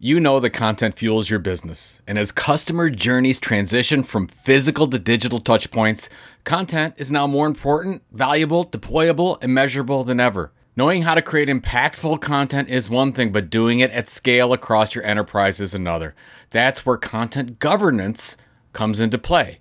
You know the content fuels your business. And as customer journeys transition from physical to digital touchpoints, content is now more important, valuable, deployable, and measurable than ever. Knowing how to create impactful content is one thing, but doing it at scale across your enterprise is another. That's where content governance comes into play.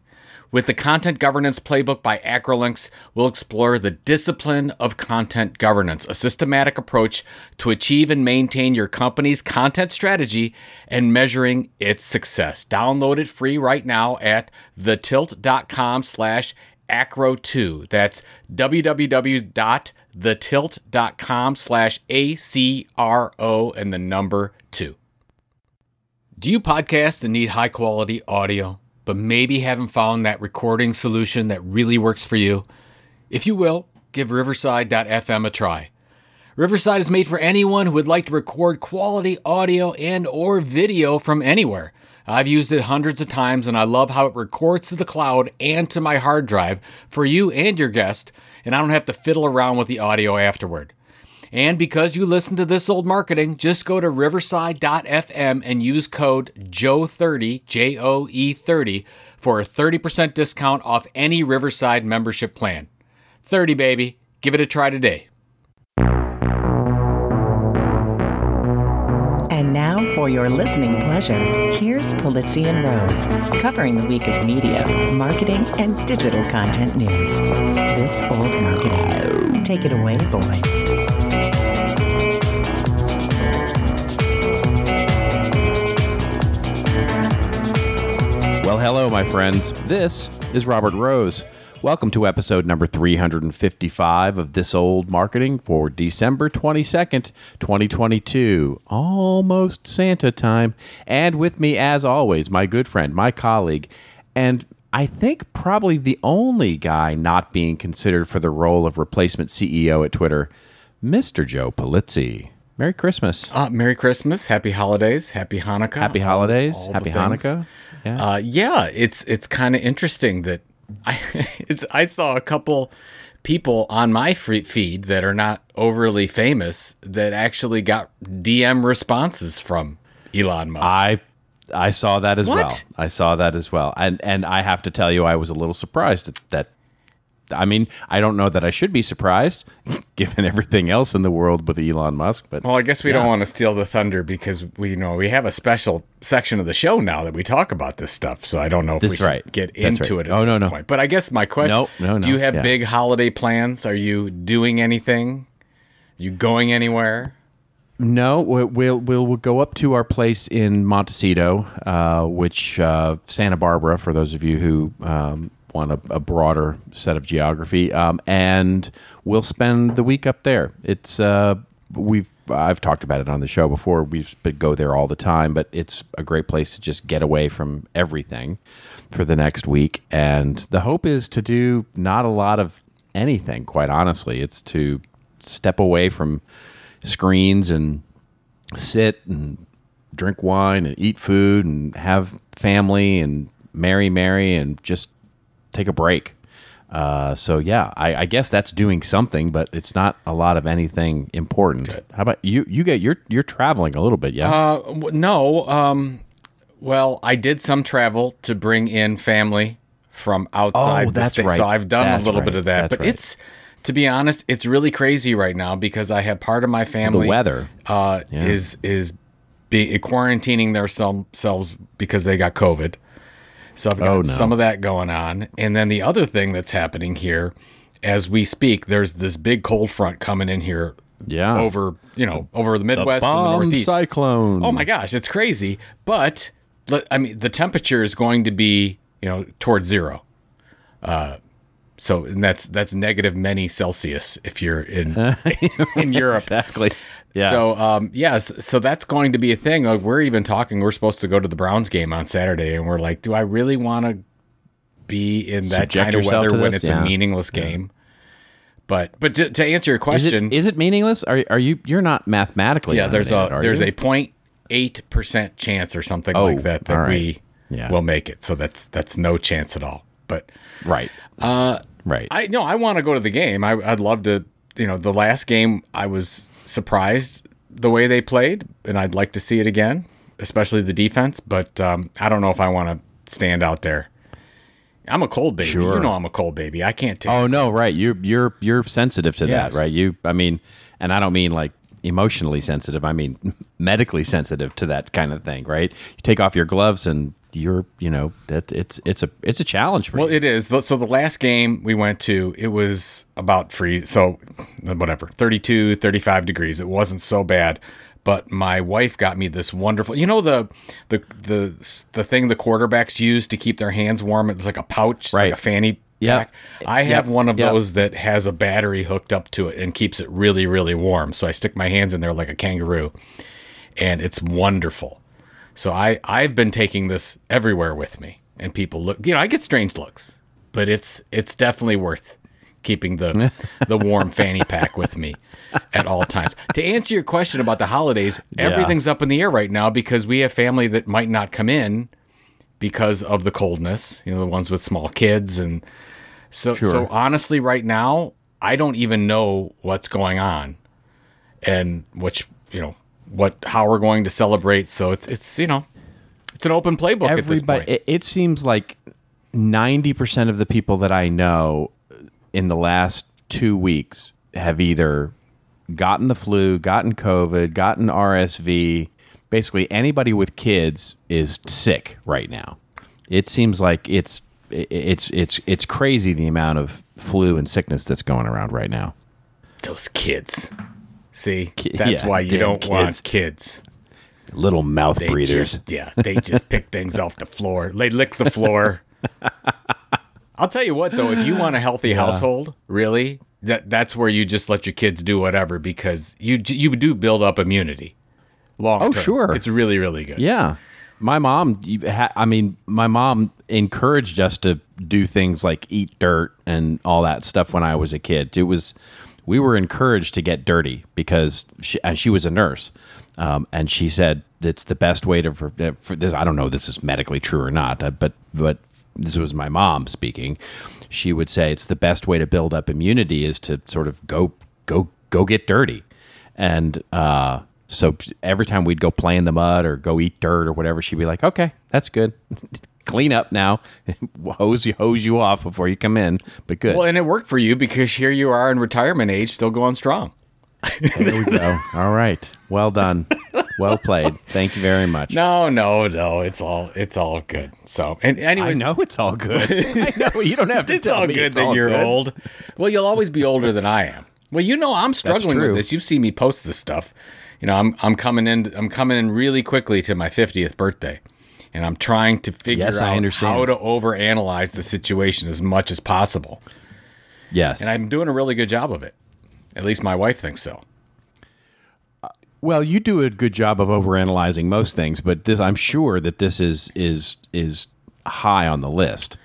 With the Content Governance Playbook by Acrolinx, we'll explore the discipline of content governance, a systematic approach to achieve and maintain your company's content strategy and measuring its success. Download it free right now at thetilt.com slash acro2. That's www.thetilt.com slash A-C-R-O and the number two. Do you podcast and need high quality audio? But maybe haven't found that recording solution that really works for you? If you will, give riverside.fm a try. Riverside is made for anyone who would like to record quality audio and or video from anywhere. I've used it hundreds of times and I love how it records to the cloud and to my hard drive for you and your guest, and I don't have to fiddle around with the audio afterward. And because you listen to this old marketing, just go to riverside.fm and use code JOE30, J O E 30, for a 30% discount off any Riverside membership plan. 30, baby. Give it a try today. And now, for your listening pleasure, here's Polizzi and Rose, covering the week of media, marketing, and digital content news. This old marketing. Take it away, boys. Well, hello, my friends. This is Robert Rose. Welcome to episode number 355 of This Old Marketing for December 22nd, 2022. Almost Santa time. And with me, as always, my good friend, my colleague, and I think probably the only guy not being considered for the role of replacement CEO at Twitter, Mr. Joe Polizzi. Merry Christmas. Uh, Merry Christmas. Happy holidays. Happy Hanukkah. Happy holidays. all the Happy things. Yeah. Uh, yeah, it's it's kind of interesting that I it's I saw a couple people on my feed that are not overly famous that actually got DM responses from Elon Musk. I I saw that as What? well. I saw that as well. And and I have to tell you I was a little surprised that, that I mean, I don't know that I should be surprised given everything else in the world with Elon Musk, but well, I guess we don't want to steal the thunder because we you know we have a special section of the show now that we talk about this stuff. So I don't know if That's we should right. get That's into right. it. At Oh, no, this no. Point. But I guess my question: No, no, Do you have Yeah. big holiday plans? Are you doing anything? Are you going anywhere? No, we- we'll we'll we'll go up to our place in Montecito, uh, which uh, Santa Barbara, for those of you who um, want a, a broader set of geography, um, and we'll spend the week up there. It's uh, we've I've talked about it on the show before. We go there all the time, but it's a great place to just get away from everything for the next week. And the hope is to do not a lot of anything. Quite honestly, it's to step away from screens and sit and drink wine and eat food and have family and marry Mary and just take a break. Uh, so yeah, I, I guess that's doing something, but it's not a lot of anything important. How about you? You get you're you're traveling a little bit, yeah. Uh, w- no. Um, well, I did some travel to bring in family from outside. Oh, the that's state, right. So I've done That's a little bit of that, That's but right. it's to be honest, it's really crazy right now because I have part of my family. The weather. uh, is is be, quarantining themselves because they got COVID. So I've got Oh, no. some of that going on, and then the other thing that's happening here, as we speak, there's this big cold front coming in here. Yeah. over you know over the Midwest and the Northeast. cyclone. Oh my gosh, it's crazy. But I mean, the temperature is going to be you know towards zero. Uh, so and that's that's negative many Celsius if you're in in Europe. Exactly. Yeah. So um, yes, so that's going to be a thing. Like we're even talking. We're supposed to go to the Browns game on Saturday, and we're like, do I really want to be in that Subject kind of weather when it's Yeah. a meaningless game? But but to, to answer your is question, it is it meaningless? Are are you you're not mathematically? yeah, there's a there's you? a 0.8 percent chance or something Oh, like that that right. we Yeah. will make it. So that's that's no chance at all. But right. Uh, right. I no, I want to go to the game. I, I'd love to. You know, the last game I was surprised the way they played, and I'd like to see it again. especially the defense. But um, I don't know if I want to stand out there. I'm a cold baby. Sure. You know I'm a cold baby. I can't take. Oh no, right. You're you're you're sensitive to Yes. that, right? You I mean, and I don't mean like emotionally sensitive. I mean medically sensitive to that kind of thing, right? You take off your gloves and you're, you know, that it's it's a it's a challenge for Well, you. it is. So the last game we went to, it was about freeze. So whatever, 32, 35 degrees. It wasn't so bad. But my wife got me this wonderful, you know, the the the the thing the quarterbacks use to keep their hands warm. It's like a pouch, it's like Right. a fanny pack. I have Yep. one of Yep. those that has a battery hooked up to it and keeps it really, really warm. So I stick my hands in there like a kangaroo, and it's wonderful. So I I've been taking this everywhere with me, and people look. You know, I get strange looks, but it's it's definitely worth keeping the the warm fanny pack with me at all times. To answer your question about the holidays, everything's up in the air right now because we have family that might not come in because of the coldness. You know, the ones with small kids, and so so honestly, right now, I don't even know what's going on, and which you know what how we're going to celebrate. So it's it's you know it's an open playbook at this Everybody point. it, it seems like 90% of the people that I know in the last 2 weeks have either gotten the flu, gotten COVID, gotten RSV. Basically, anybody with kids is sick right now. It seems like it's it's it's it's crazy the amount of flu and sickness that's going around right now. Those kids. See, that's yeah, why you don't kids. want kids. Little mouth They breathers. just yeah, they just pick things off the floor. They lick the floor. I'll tell you what though, if you want a healthy household, really, that that's where you just let your kids do whatever because you you do build up immunity. Long Oh, sure. It's really really good. Yeah. My mom, I mean, my mom encouraged us to do things like eat dirt and all that stuff when I was a kid. It was, we were encouraged to get dirty because she, and she was a nurse. Um, and she said it's the best way to, for, for this, I don't know if this is medically true or not, uh, but, but this was my mom speaking. She would say it's the best way to build up immunity is to sort of go, go, go get dirty. And, uh, so every time we'd go play in the mud or go eat dirt or whatever, she'd be like, "Okay, that's good. Clean up now. hose you hose you off before you come in, but good." Well, and it worked for you because here you are in retirement age, still going strong. there we go. All right. Well done. Well played. Thank you very much. No, no, no. It's all it's all good. So, and anyway, I know it's all good. I know you don't have to it's all good it's that all you're good. old. Well, you'll always be older than I am. Well, you know I'm struggling with this. You've seen me post this stuff. You know, I'm I'm coming in I'm coming in really quickly to my 50th birthday. And I'm trying to figure Yes, I out understand. how to overanalyze the situation as much as possible. Yes. And I'm doing a really good job of it. At least my wife thinks so. Well, you do a good job of overanalyzing most things, but this I'm sure that this is is is high on the list.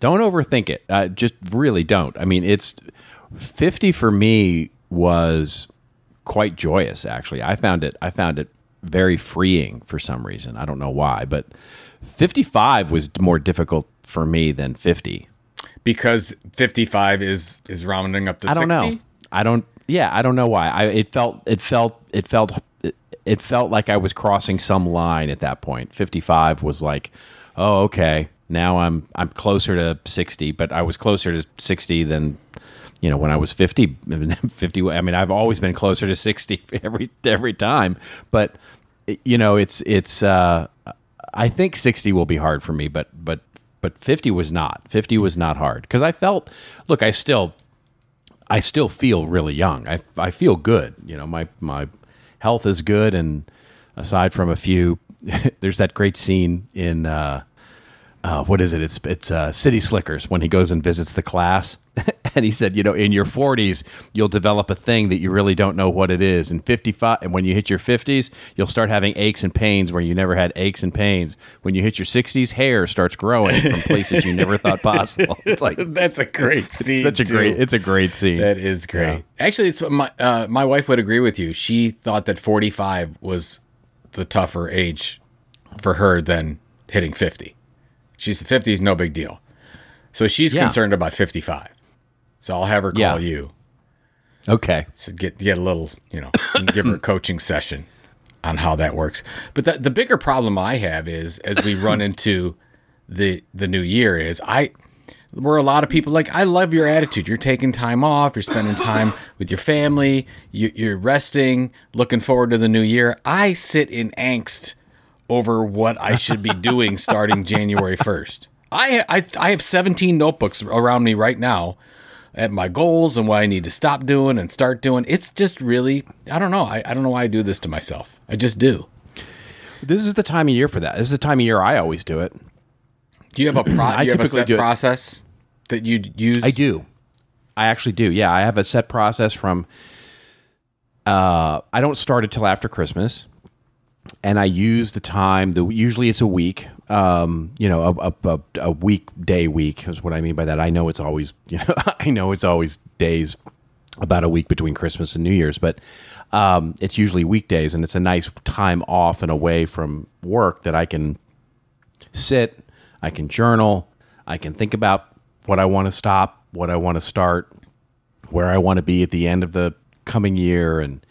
Don't overthink it. Uh, just really don't. I mean, it's 50 for me was quite joyous actually. I found it I found it very freeing for some reason. I don't know why, but 55 was more difficult for me than 50. Because 55 is is rounding up to I don't 60. know. I don't. Yeah, I don't know why. I it felt it felt it felt it, it felt like I was crossing some line at that point. Fifty five was like, oh okay, now I'm I'm closer to sixty, but I was closer to sixty than you know when I was 50, 50 I mean I've always been closer to sixty every every time, but you know it's it's. uh I think 60 will be hard for me, but but but 50 was not. 50 was not hard because I felt. Look, I still I still feel really young. I, I feel good. You know, my my health is good, and aside from a few, there's that great scene in uh, uh, what is it? It's it's uh, City Slickers when he goes and visits the class, and he said, you know, in your 40s you'll develop a thing that you really don't know what it is. In 55, and when you hit your 50s, you'll start having aches and pains where you never had aches and pains. When you hit your 60s, hair starts growing from places you never thought possible. It's like That's a great scene. it's such a too. great. It's a great scene. That is great. Actually, it's my uh, my wife would agree with you. She thought that 45 was the tougher age for her than hitting 50. She's 50 is no big deal. So she's Yeah. concerned about 55. So I'll have her call Yeah. you Okay. to get get a little, you know, give her a coaching session on how that works. But the, the bigger problem I have is as we run into the the new year is I where a lot of people like I love your attitude. You're taking time off. You're spending time with your family. You, you're resting. Looking forward to the new year. I sit in angst over what I should be doing starting January first. I, I I have 17 notebooks around me right now at my goals and what I need to stop doing and start doing. It's just really I don't know. I, I don't know why I do this to myself. I just do. This is the time of year for that. This is the time of year I always do it. Do you have a pro- I do you have a typically set do it- process that you use? I do. I actually do. Yeah, I have a set process from. Uh, I don't start it till after Christmas, and I use the time. The usually it's a week. Um, you know, a, a, a, weekday week is what I mean by that. I know it's always. You know, I know it's always days about a week between Christmas and New Year's, but um, it's usually weekdays, and it's a nice time off and away from work that I can sit, I can journal, I can think about what I want to stop, what I want to start, where I want to be at the end of the coming year, and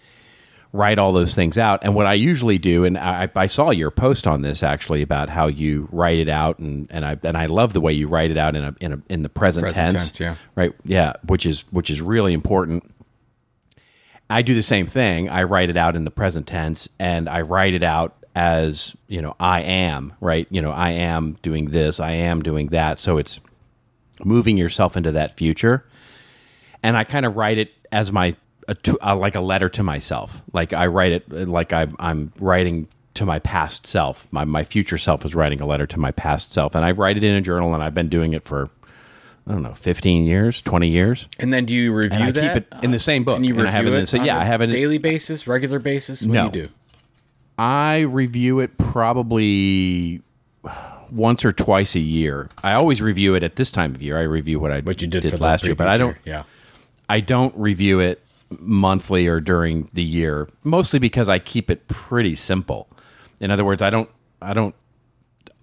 write all those things out. And what I usually do, and I, I saw your post on this actually about how you write it out, and, and I and I love the way you write it out in a in a in the present, Present tense, tense, yeah. right, yeah, which is which is really important. I do the same thing. I write it out in the present tense and I write it out as, you know, I am, right? You know, I am doing this, I am doing that. So it's moving yourself into that future. And I kind of write it as my, a, uh, like a letter to myself. Like I write it like I'm, I'm writing to my past self. My, my future self is writing a letter to my past self. And I write it in a journal and I've been doing it for, I don't know, 15 years, 20 years. And then do you review And I that? keep it in the same book. Can you and review I have it same- on yeah, a I have it daily basis, regular basis. What No. do you do? I review it probably once or twice a year. I always review it at this time of year. I review what I What you did, for last year, but I don't. Yeah. I don't review it monthly or during the year, mostly because I keep it pretty simple. In other words, I don't. I don't.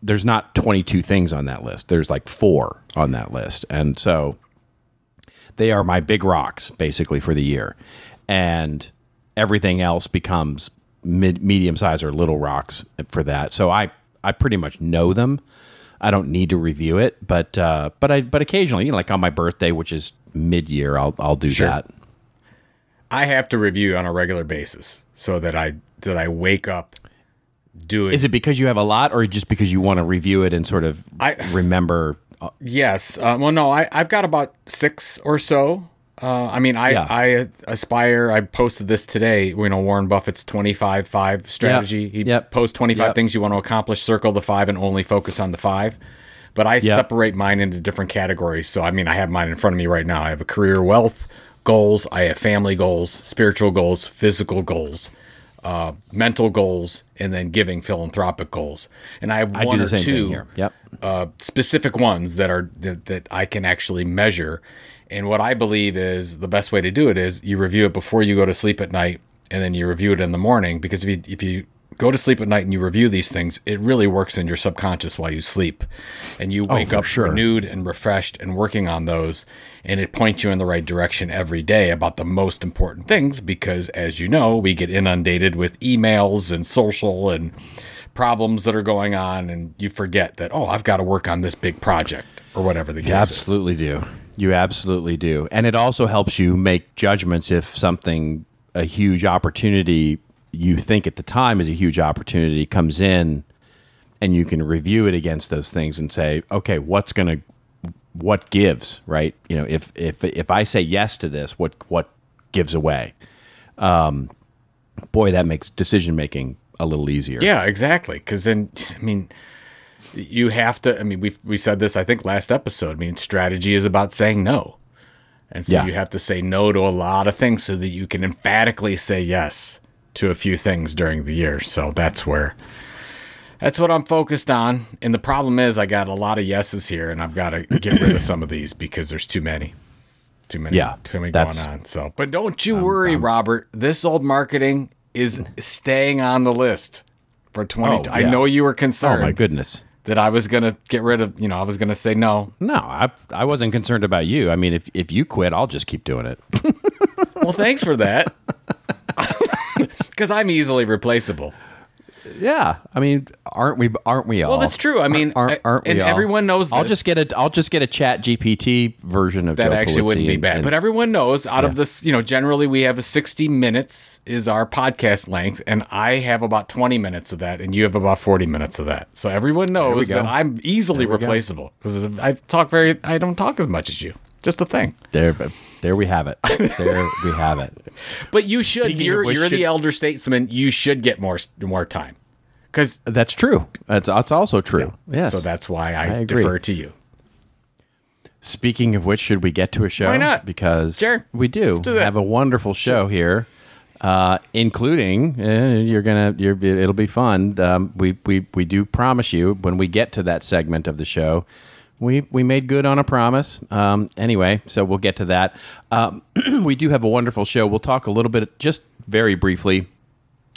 There's not 22 things on that list. There's like four on that list, and so they are my big rocks basically for the year, and everything else becomes mid, medium size or little rocks for that. So I I pretty much know them. I don't need to review it, but uh, but I but occasionally, you know, like on my birthday, which is mid year, I'll I'll do Sure. that. I have to review on a regular basis so that I that I wake up doing. Is it because you have a lot, or just because you want to review it and sort of I- remember? Yes. Uh, well, no, I, I've got about six or so. Uh, I mean, I, Yeah. I aspire. I posted this today. You know, Warren Buffett's twenty-five five strategy. He Yep. posts twenty-five Yep. things you want to accomplish. Circle the five and only focus on the five. But I separate mine into different categories. So, I mean, I have mine in front of me right now. I have a career wealth goals. I have family goals, spiritual goals, physical goals, uh, mental goals, and then giving philanthropic goals. And I have I one do or two here. Yep. uh, specific ones that are that, that I can actually measure. And what I believe is the best way to do it is you review it before you go to sleep at night, and then you review it in the morning. Because if you if you go to sleep at night and you review these things, it really works in your subconscious while you sleep, and you oh, wake Oh, up sure. renewed and refreshed and working on those, and it points you in the right direction every day about the most important things. Because as you know, we get inundated with emails and social and problems that are going on and you forget that oh i've got to work on this big project or whatever the case You is absolutely do. You absolutely do. And it also helps you make judgments if something, a huge opportunity you think at the time is a huge opportunity comes in and you can review it against those things and say, okay, what's going to, what gives, right? You know, if, if, if I say yes to this, what, what gives away? Um, boy, that makes decision making a little easier. yeah exactly because then i mean you have to i mean we we said this i think last episode i mean strategy is about saying no and so Yeah. you have to say no to a lot of things so that you can emphatically say yes to a few things during the year so that's where that's what i'm focused on and the problem is i got a lot of yeses here and i've got to get rid of some of these because there's too many too many Yeah, too many going on so but don't you worry robert this old marketing is staying on the list for 20 Oh, i know you were concerned. Oh my goodness. that i was gonna get rid of you know i was gonna say no No, I, I wasn't concerned about you. I mean, if, if you quit, I'll just keep doing it. well thanks for that because I'm easily replaceable. Yeah, I mean, aren't we? Aren't we all? Well, that's true. I mean, aren't, aren't and all? everyone knows I'll just get a. I'll just get a ChatGPT version of that Joe actually wouldn't be and- bad. and- but everyone knows out of this, you know, generally we have a 60 minutes is our podcast length, and I have about 20 minutes of that, and you have about 40 minutes of that. So everyone knows that I'm easily we replaceable because I talk very, I don't talk as much as you. Just a thing. there, there we have it. There we have it. But you should. Speaking you're which, you're should- the elder statesman. You should get more more time because That's true. That's that's also true. Yes. so that's why I, I defer to you. Speaking of which, should we get to a show? Why not? Because Sure. we do, Let's do have a wonderful show here, uh, including uh, you're gonna you're, it'll be fun. Um, we we we do promise you when we get to that segment of the show. We, we made good on a promise. Um, anyway, so we'll get to that. Um, we do have a wonderful show. We'll talk a little bit, just very briefly,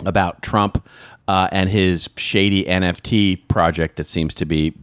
about Trump uh, and his shady NFT project that seems to be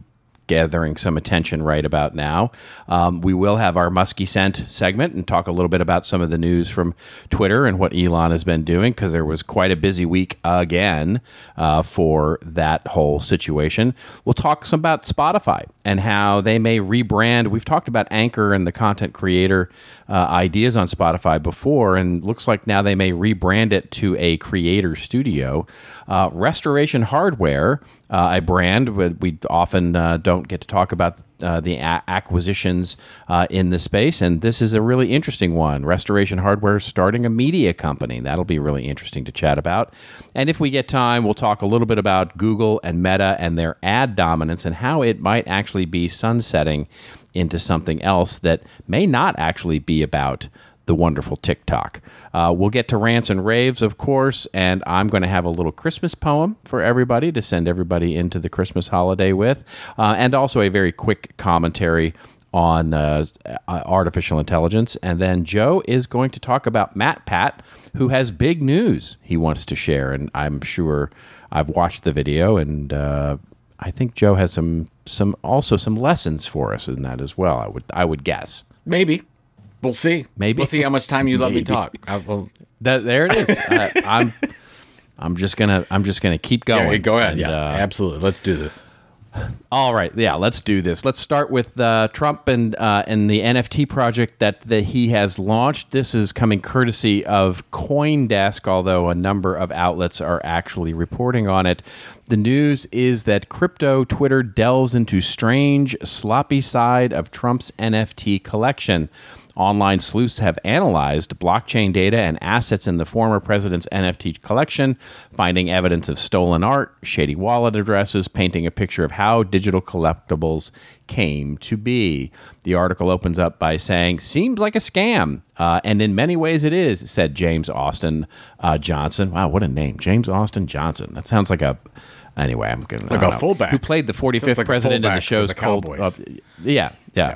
gathering some attention right about now. Um, we will have our Musky Scent segment and talk a little bit about some of the news from Twitter and what Elon has been doing because there was quite a busy week again uh, for that whole situation. We'll talk some about Spotify and how they may rebrand. We've talked about Anchor and the content creator uh, ideas on Spotify before, and looks like now they may rebrand it to a creator studio. Uh, Restoration Hardware, uh, a brand we often uh, don't get to talk about uh, the a- acquisitions uh, in the space, and this is a really interesting one. Restoration Hardware starting a media company. That'll be really interesting to chat about. And if we get time, we'll talk a little bit about Google and Meta and their ad dominance and how it might actually be sunsetting into something else that may not actually be about the wonderful TikTok. Uh, we'll get to rants and raves, of course, and I'm going to have a little Christmas poem for everybody to send everybody into the Christmas holiday with, uh, and also a very quick commentary on uh, uh, artificial intelligence. And then Joe is going to talk about MatPat, who has big news he wants to share, and I'm sure I've watched the video and. Uh, I think Joe has some some also some lessons for us in that as well. I would I would guess. Maybe we'll see. Maybe. we'll see how much time you let me talk. I will, That there it is. I, I'm I'm just gonna I'm just gonna keep going. yeah, go ahead. And, yeah, uh, absolutely. Let's do this. all right. Yeah, let's do this. Let's start with uh, Trump and uh, and the NFT project that that he has launched. This is coming courtesy of CoinDesk, although a number of outlets are actually reporting on it. The news is that crypto Twitter delves into strange, sloppy side of Trump's NFT collection. Online sleuths have analyzed blockchain data and assets in the former president's NFT collection, finding evidence of stolen art, shady wallet addresses, painting a picture of how digital collectibles came to be. The article opens up by saying, Seems like a scam. Uh, and in many ways it is, said James Austin uh, Johnson. Wow, what a name. James Austin Johnson. That sounds like a. Anyway, I'm going to. Like a fullback. Who played the 45th like president in the show's the Cold. Uh, yeah, yeah.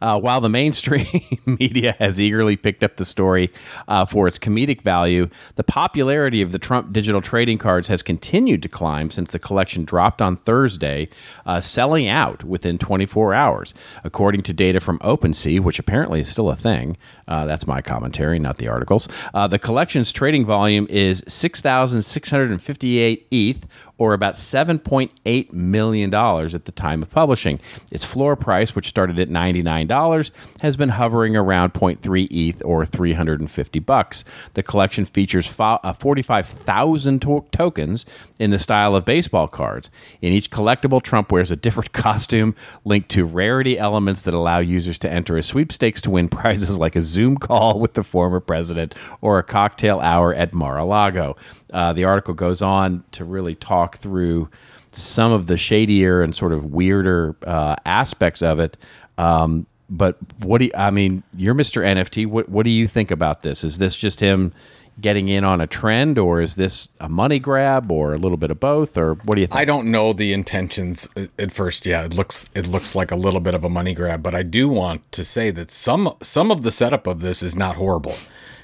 Uh, while the mainstream media has eagerly picked up the story uh, for its comedic value, the popularity of the Trump digital trading cards has continued to climb since the collection dropped on Thursday, uh, selling out within 24 hours. According to data from OpenSea, which apparently is still a thing, uh, that's my commentary, not the articles, uh, the collection's trading volume is 6,658 ETH, or about $7.8 million at the time of publishing. Its floor price, which started at $99, has been hovering around 0.3 ETH or 350 bucks. The collection features uh, 45,000 to- tokens in the style of baseball cards. In each collectible, Trump wears a different costume linked to rarity elements that allow users to enter a sweepstakes to win prizes like a Zoom call with the former president or a cocktail hour at Mar-a-Lago. Uh, the article goes on to really talk through some of the shadier and sort of weirder uh, aspects of it. Um, but what do you, I mean? You're Mr. NFT. What what do you think about this? Is this just him getting in on a trend, or is this a money grab, or a little bit of both, or what do you think? I don't know the intentions at- at first. Yeah, it looks it looks like a little bit of a money grab, but I do want to say that some some of the setup of this is not horrible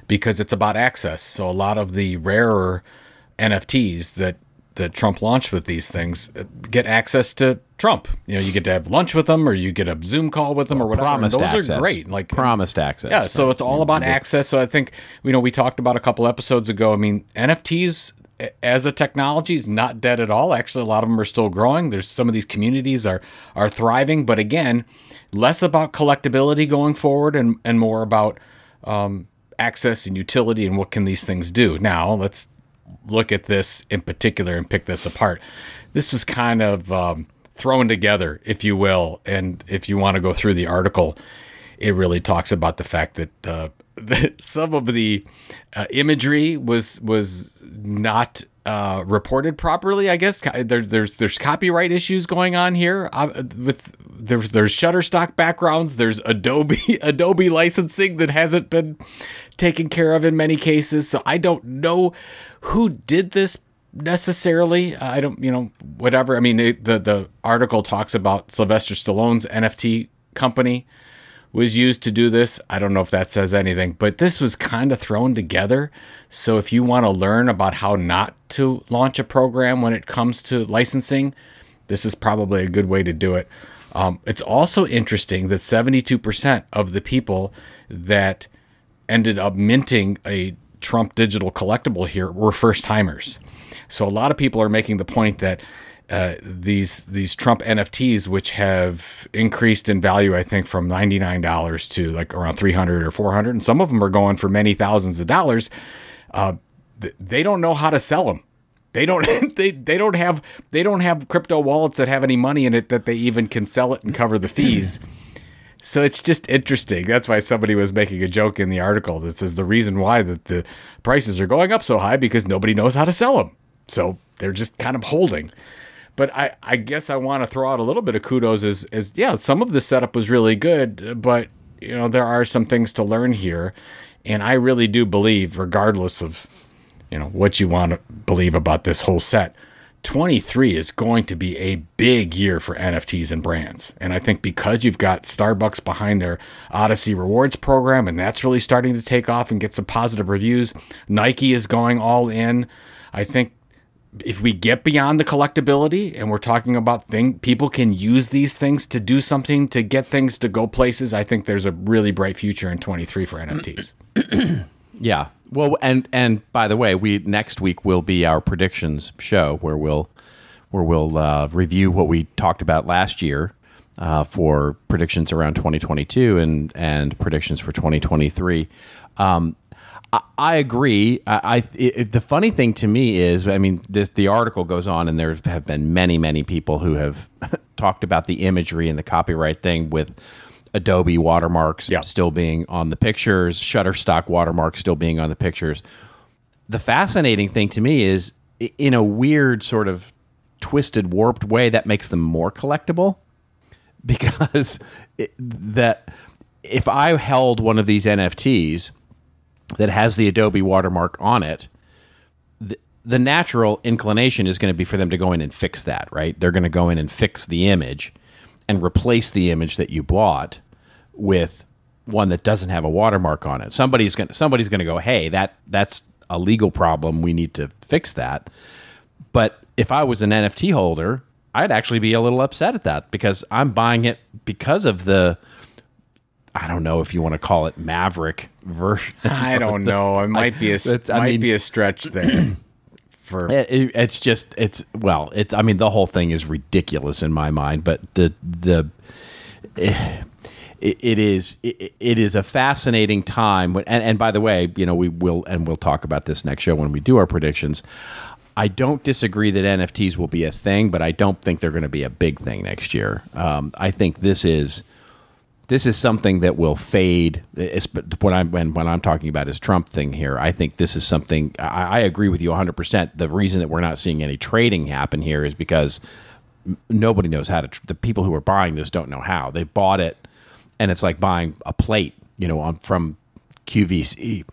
because it's about access. So a lot of the rarer NFTs that that Trump launched with these things uh, get access to Trump. You know, you get to have lunch with them, or you get a Zoom call with them, or whatever. Promised and those access. are great. Like promised access. yeah, so it's all about access. So I think you know we talked about a couple episodes ago. I mean, NFTs as a technology is not dead at all. Actually, a lot of them are still growing. There's some of these communities are are thriving, but again, less about collectability going forward and and more about um, access and utility and what can these things do. Now let's look at this in particular and pick this apart. This was kind of um, thrown together, if you will, and if you want to go through the article, it really talks about the fact that, uh, that some of the uh, imagery was was not uh, reported properly. I guess there, there's there's copyright issues going on here uh, with there's there's Shutterstock backgrounds. There's Adobe Adobe licensing that hasn't been taken care of in many cases. So I don't know who did this necessarily. I don't, you know, whatever. I mean, it, the the article talks about Sylvester Stallone's NFT company was used to do this. I don't know if that says anything, but this was kind of thrown together. So if you want to learn about how not to launch a program when it comes to licensing, this is probably a good way to do it. Um, it's also interesting that 72% of the people that ended up minting a Trump digital collectible here were first timers. So a lot of people are making the point that uh, these these Trump NFTs, which have increased in value, I think from ninety nine dollars to like around three hundred or four hundred, and some of them are going for many thousands of dollars. Uh, th- they don't know how to sell them. They don't. They they don't have they don't have crypto wallets that have any money in it that they even can sell it and cover the fees. So it's just interesting. That's why somebody was making a joke in the article that says the reason why that the prices are going up so high because nobody knows how to sell them. So they're just kind of holding. But I, I guess I want to throw out a little bit of kudos as, as yeah, some of the setup was really good, but you know, there are some things to learn here. And I really do believe, regardless of, you know, what you want to believe about this whole set, 23 is going to be a big year for NFTs and brands. And I think because you've got Starbucks behind their Odyssey Rewards program, and that's really starting to take off and get some positive reviews, Nike is going all in. I think if we get beyond the collectability and we're talking about thing people can use these things to do something to get things to go places, I think there's a really bright future in 23 for NFTs. Yeah. Well, and and by the way, we next week will be our predictions show where we'll where we'll uh, review what we talked about last year uh, for predictions around 2022 and and predictions for 2023. Um, I, I agree. I, I it, the funny thing to me is, I mean, this the article goes on, and there have been many many people who have talked about the imagery and the copyright thing with Adobe watermarks Yeah. still being on the pictures, Shutterstock watermarks still being on the pictures. The fascinating thing to me is, in a weird sort of twisted, warped way, that makes them more collectible because it, that if I held one of these NFTs that has the Adobe watermark on it, the, the natural inclination is going to be for them to go in and fix that, right? They're going to go in and fix the image and replace the image that you bought with one that doesn't have a watermark on it. Somebody's going to somebody's going to go, "Hey, that that's a legal problem. We need to fix that." But if I was an NFT holder, I'd actually be a little upset at that because I'm buying it because of the I don't know if you want to call it maverick version. I don't know. It might be a That's- might mean- be a stretch there. For It- it- it's just it's well it's i mean the whole thing is ridiculous in my mind but the the eh, it, it is it, is a fascinating time when, and, and by the way you know we will and we'll talk about this next show when we do our predictions. I don't disagree that nfts will be a thing but i don't think they're going to be a big thing next year. Um, i think this is this is something that will fade. It's, what I'm when, when I'm talking about is Trump thing here. I think this is something. I, I agree with you 100. percent The reason that we're not seeing any trading happen here is because nobody knows how to. Tr- the people who are buying this don't know how. They bought it, and it's like buying a plate. You know, on from QVC.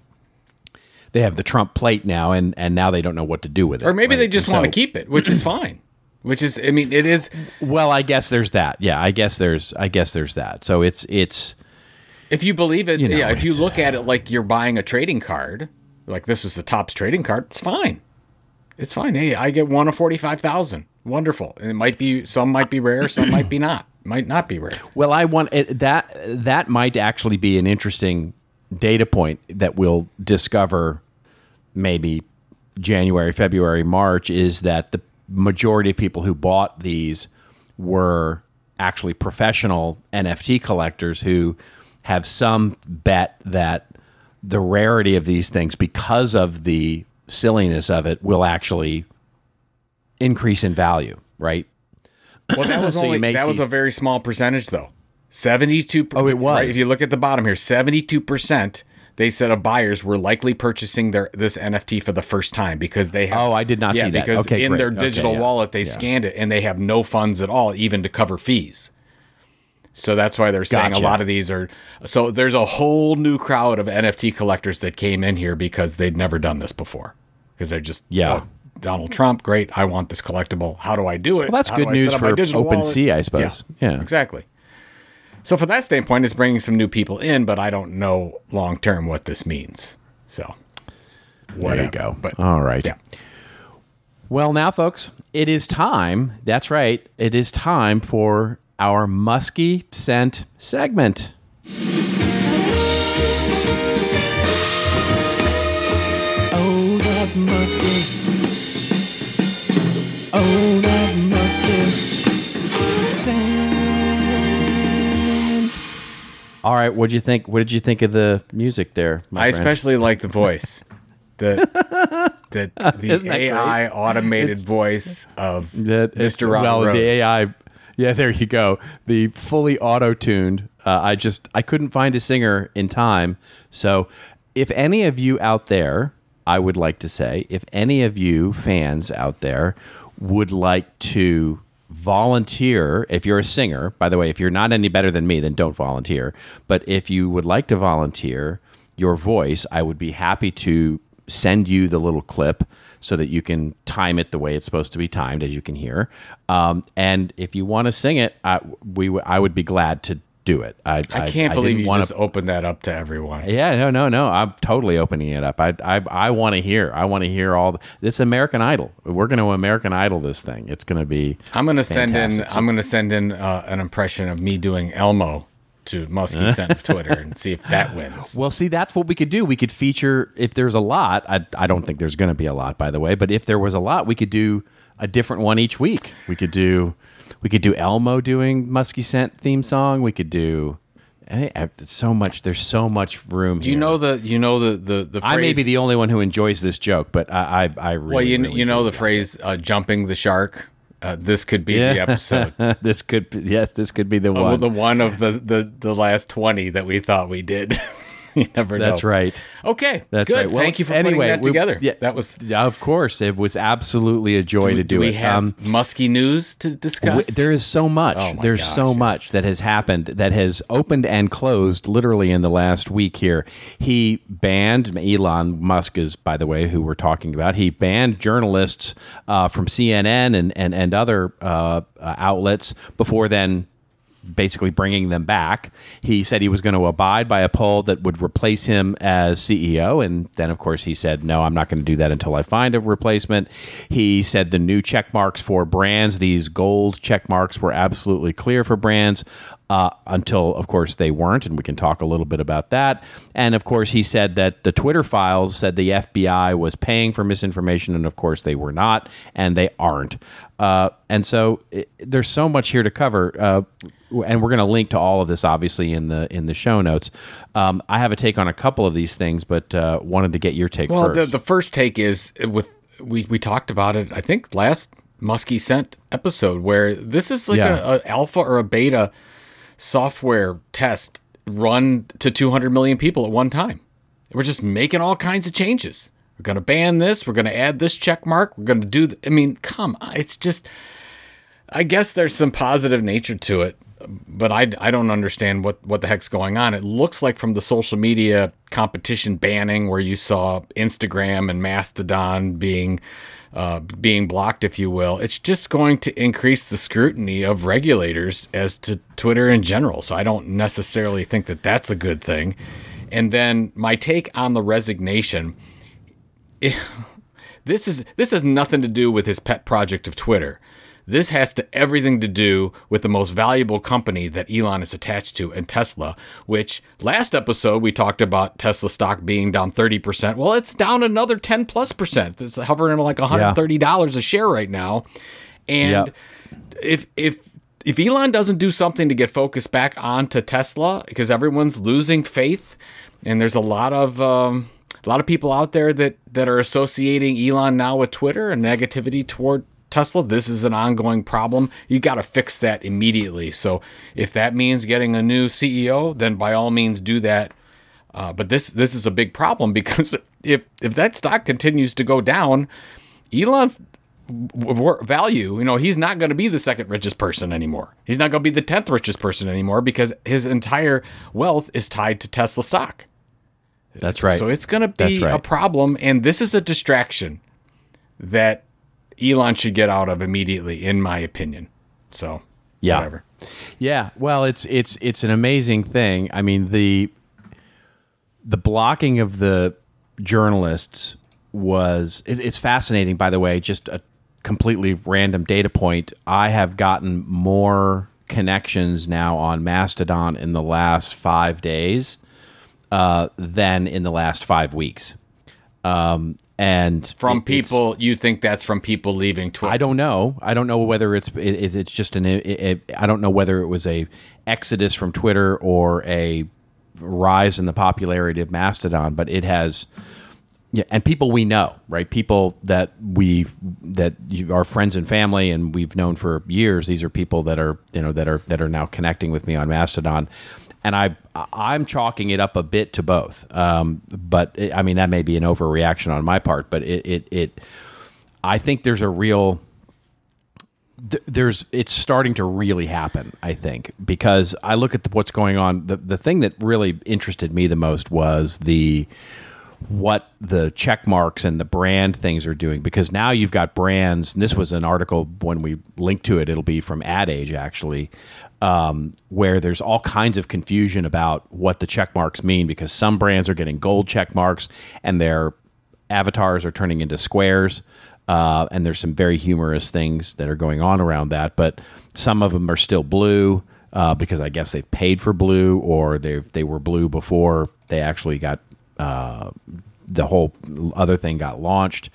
They have the Trump plate now, and and now they don't know what to do with it. or maybe they just And want to keep it, which is fine. Which is, I mean, it is. Well, I guess there's that. Yeah, I guess there's. I guess there's that. So it's it's. If you believe it, You know, yeah. If you look at it like you're buying a trading card, like this was the Topps trading card, it's fine. It's fine. Hey, I get one of forty-five thousand. Wonderful. And it might be some might be rare, some might be not. Might not be rare. Well, I want it, that. That might actually be an interesting data point that we'll discover maybe January, February, March. Is that the majority of people who bought these were actually professional NFT collectors who have some bet that the rarity of these things, because of the silliness of it, will actually increase in value, right? Well, that was So only that was a very small percentage, though. Seventy-two. Oh, it was. Right, if you look at the bottom here, seventy-two percent. They said of buyers were likely purchasing their this NFT for the first time because they have. Oh, I did not yeah, see that. because Okay, in great. their Okay, digital yeah. wallet they Yeah. scanned it and they have no funds at all, even to cover fees. So that's why they're saying Gotcha. a lot of these are. So there's a whole new crowd of NFT collectors that came in here because they'd never done this before. Because they're just Yeah. oh, Donald Trump, great. I want this collectible. How do I do it? Well, that's How good news for? OpenSea, I suppose. Yeah. exactly. So for that standpoint, it's bringing some new people in, but I don't know long term what this means. So There you go. But All right. yeah. Well, now, folks, it is time. That's right. It is time for our musky scent segment. Oh, that musky. Oh, that musky. Scent. All right. What'd you think? What did you think of the music there? my I friend? especially like the voice. The the, the AI automated voice of That Mr. Robert well, the AI. Yeah, there you go. The fully auto-tuned. Uh, I just I couldn't find a singer in time. So, if any of you out there, I would like to say, if any of you fans out there would like to volunteer, if you're a singer, by the way, if you're not any better than me, then don't volunteer. But if you would like to volunteer your voice, I would be happy to send you the little clip so that you can time it the way it's supposed to be timed, as you can hear. Um, and if you want to sing it, I, we I would be glad to do it. I, I can't believe didn't you wanna- just opened that up to everyone. Yeah, no, no, no. I'm totally opening it up. I, I, I want to hear. I want to hear all the, this American Idol. We're going to American Idol this thing. It's going to be. I'm gonna send in. I'm gonna send in uh, an impression of me doing Elmo to Musky Scent of Twitter and see if that wins. Well, see, that's what we could do. We could feature if there's a lot. I, I don't think there's going to be a lot, by the way. But if there was a lot, we could do a different one each week. We could do, we could do Elmo doing Musky Scent theme song. We could do. So much. There's so much room. Do you know the? You know the the the. Phrase, I may be the only one who enjoys this joke, but I, I, I really. Well, you really you know the phrase uh, "jumping the shark." Uh, this could be the episode. this could be, yes, this could be the Oh, one. the one of the, the the last twenty that we thought we did. you never know. That's right. Okay, That's good. right. Well, Thank you for anyway, putting that we- together. yeah, that was. Yeah, of course, it was absolutely a joy to do, do we it. have Um, musky news to discuss? w- there is so much. Oh There's gosh, so yes. much that has happened that has opened and closed literally in the last week here. He banned Elon Musk is, by the way, who we're talking about. He banned journalists uh, from CNN and and and other uh, uh, outlets before then basically bringing them back. He said he was going to abide by a poll that would replace him as CEO. And then, of course, he said, no, I'm not going to do that until I find a replacement. He said the new check marks for brands, these gold check marks, were absolutely clear for brands. Uh, until, of course, they weren't, and we can talk a little bit about that. And of course, he said that the Twitter files said the FBI was paying for misinformation, and of course, they were not, and they aren't. Uh, and so, it, there's so much here to cover. Uh, and we're going to link to all of this obviously in the in the show notes. Um, I have a take on a couple of these things, but uh, wanted to get your take well, first. the the first take is with we we talked about it. I think last Musky Scent episode where this is like Yeah. a, a alpha or a beta software test run to 200 million people at one time. We're just making all kinds of changes. We're going to ban this. We're going to add this check mark. We're going to do. Th- I mean, come on. It's just. I guess there's some positive nature to it, but I, I don't understand what, what the heck's going on. It looks like from the social media competition banning, where you saw Instagram and Mastodon being uh, being blocked, if you will, it's just going to increase the scrutiny of regulators as to Twitter in general. So I don't necessarily think that that's a good thing. And then my take on the resignation this is this has nothing to do with his pet project of Twitter. This has to everything to do with the most valuable company that Elon is attached to, and Tesla. Which last episode we talked about Tesla stock being down thirty percent. Well, it's down another ten plus percent. It's hovering at like one hundred thirty dollars a share right now. And Yep. if if if Elon doesn't do something to get focused back onto Tesla, because everyone's losing faith, and there's a lot of um, a lot of people out there that that are associating Elon now with Twitter and negativity toward Tesla. This is an ongoing problem. You got to fix that immediately. So if that means getting a new CEO, then by all means do that. Uh, but this this is a big problem because if if that stock continues to go down, Elon's value, you know, he's not going to be the second richest person anymore. He's not going to be the 10th richest person anymore because his entire wealth is tied to Tesla stock. That's right. So it's going to be a problem. And this is a distraction that Elon should get out of immediately, in my opinion. So, Yeah. whatever. Yeah, well, it's it's it's an amazing thing. I mean the the blocking of the journalists was it- it's fascinating. By the way, just a completely random data point. I have gotten more connections now on Mastodon in the last five days uh, than in the last five weeks. Um, and From people, you think that's from people leaving Twitter? I don't know. I don't know whether it's it, it- it's just an. It, it, I don't know whether it was a exodus from Twitter or a rise in the popularity of Mastodon, but it has. Yeah, and people we know, right? People that we that you, are friends and family, and we've known for years. These are people that are you know that are that are now connecting with me on Mastodon, and I I'm chalking it up a bit to both. Um, but it, I mean that may be an overreaction on my part, but it it, it I think there's a real th- there's it's starting to really happen i think because i look at the, what's going on the, the thing that really interested me the most was the what the check marks and the brand things are doing because now you've got brands and this was an article when we link to it it'll be from ad age actually um, where there's all kinds of confusion about what the check marks mean because some brands are getting gold check marks and their avatars are turning into squares uh, and there's some very humorous things that are going on around that but some of them are still blue uh, because I guess they've paid for blue or they they were blue before they actually got uh, the whole other thing got launched.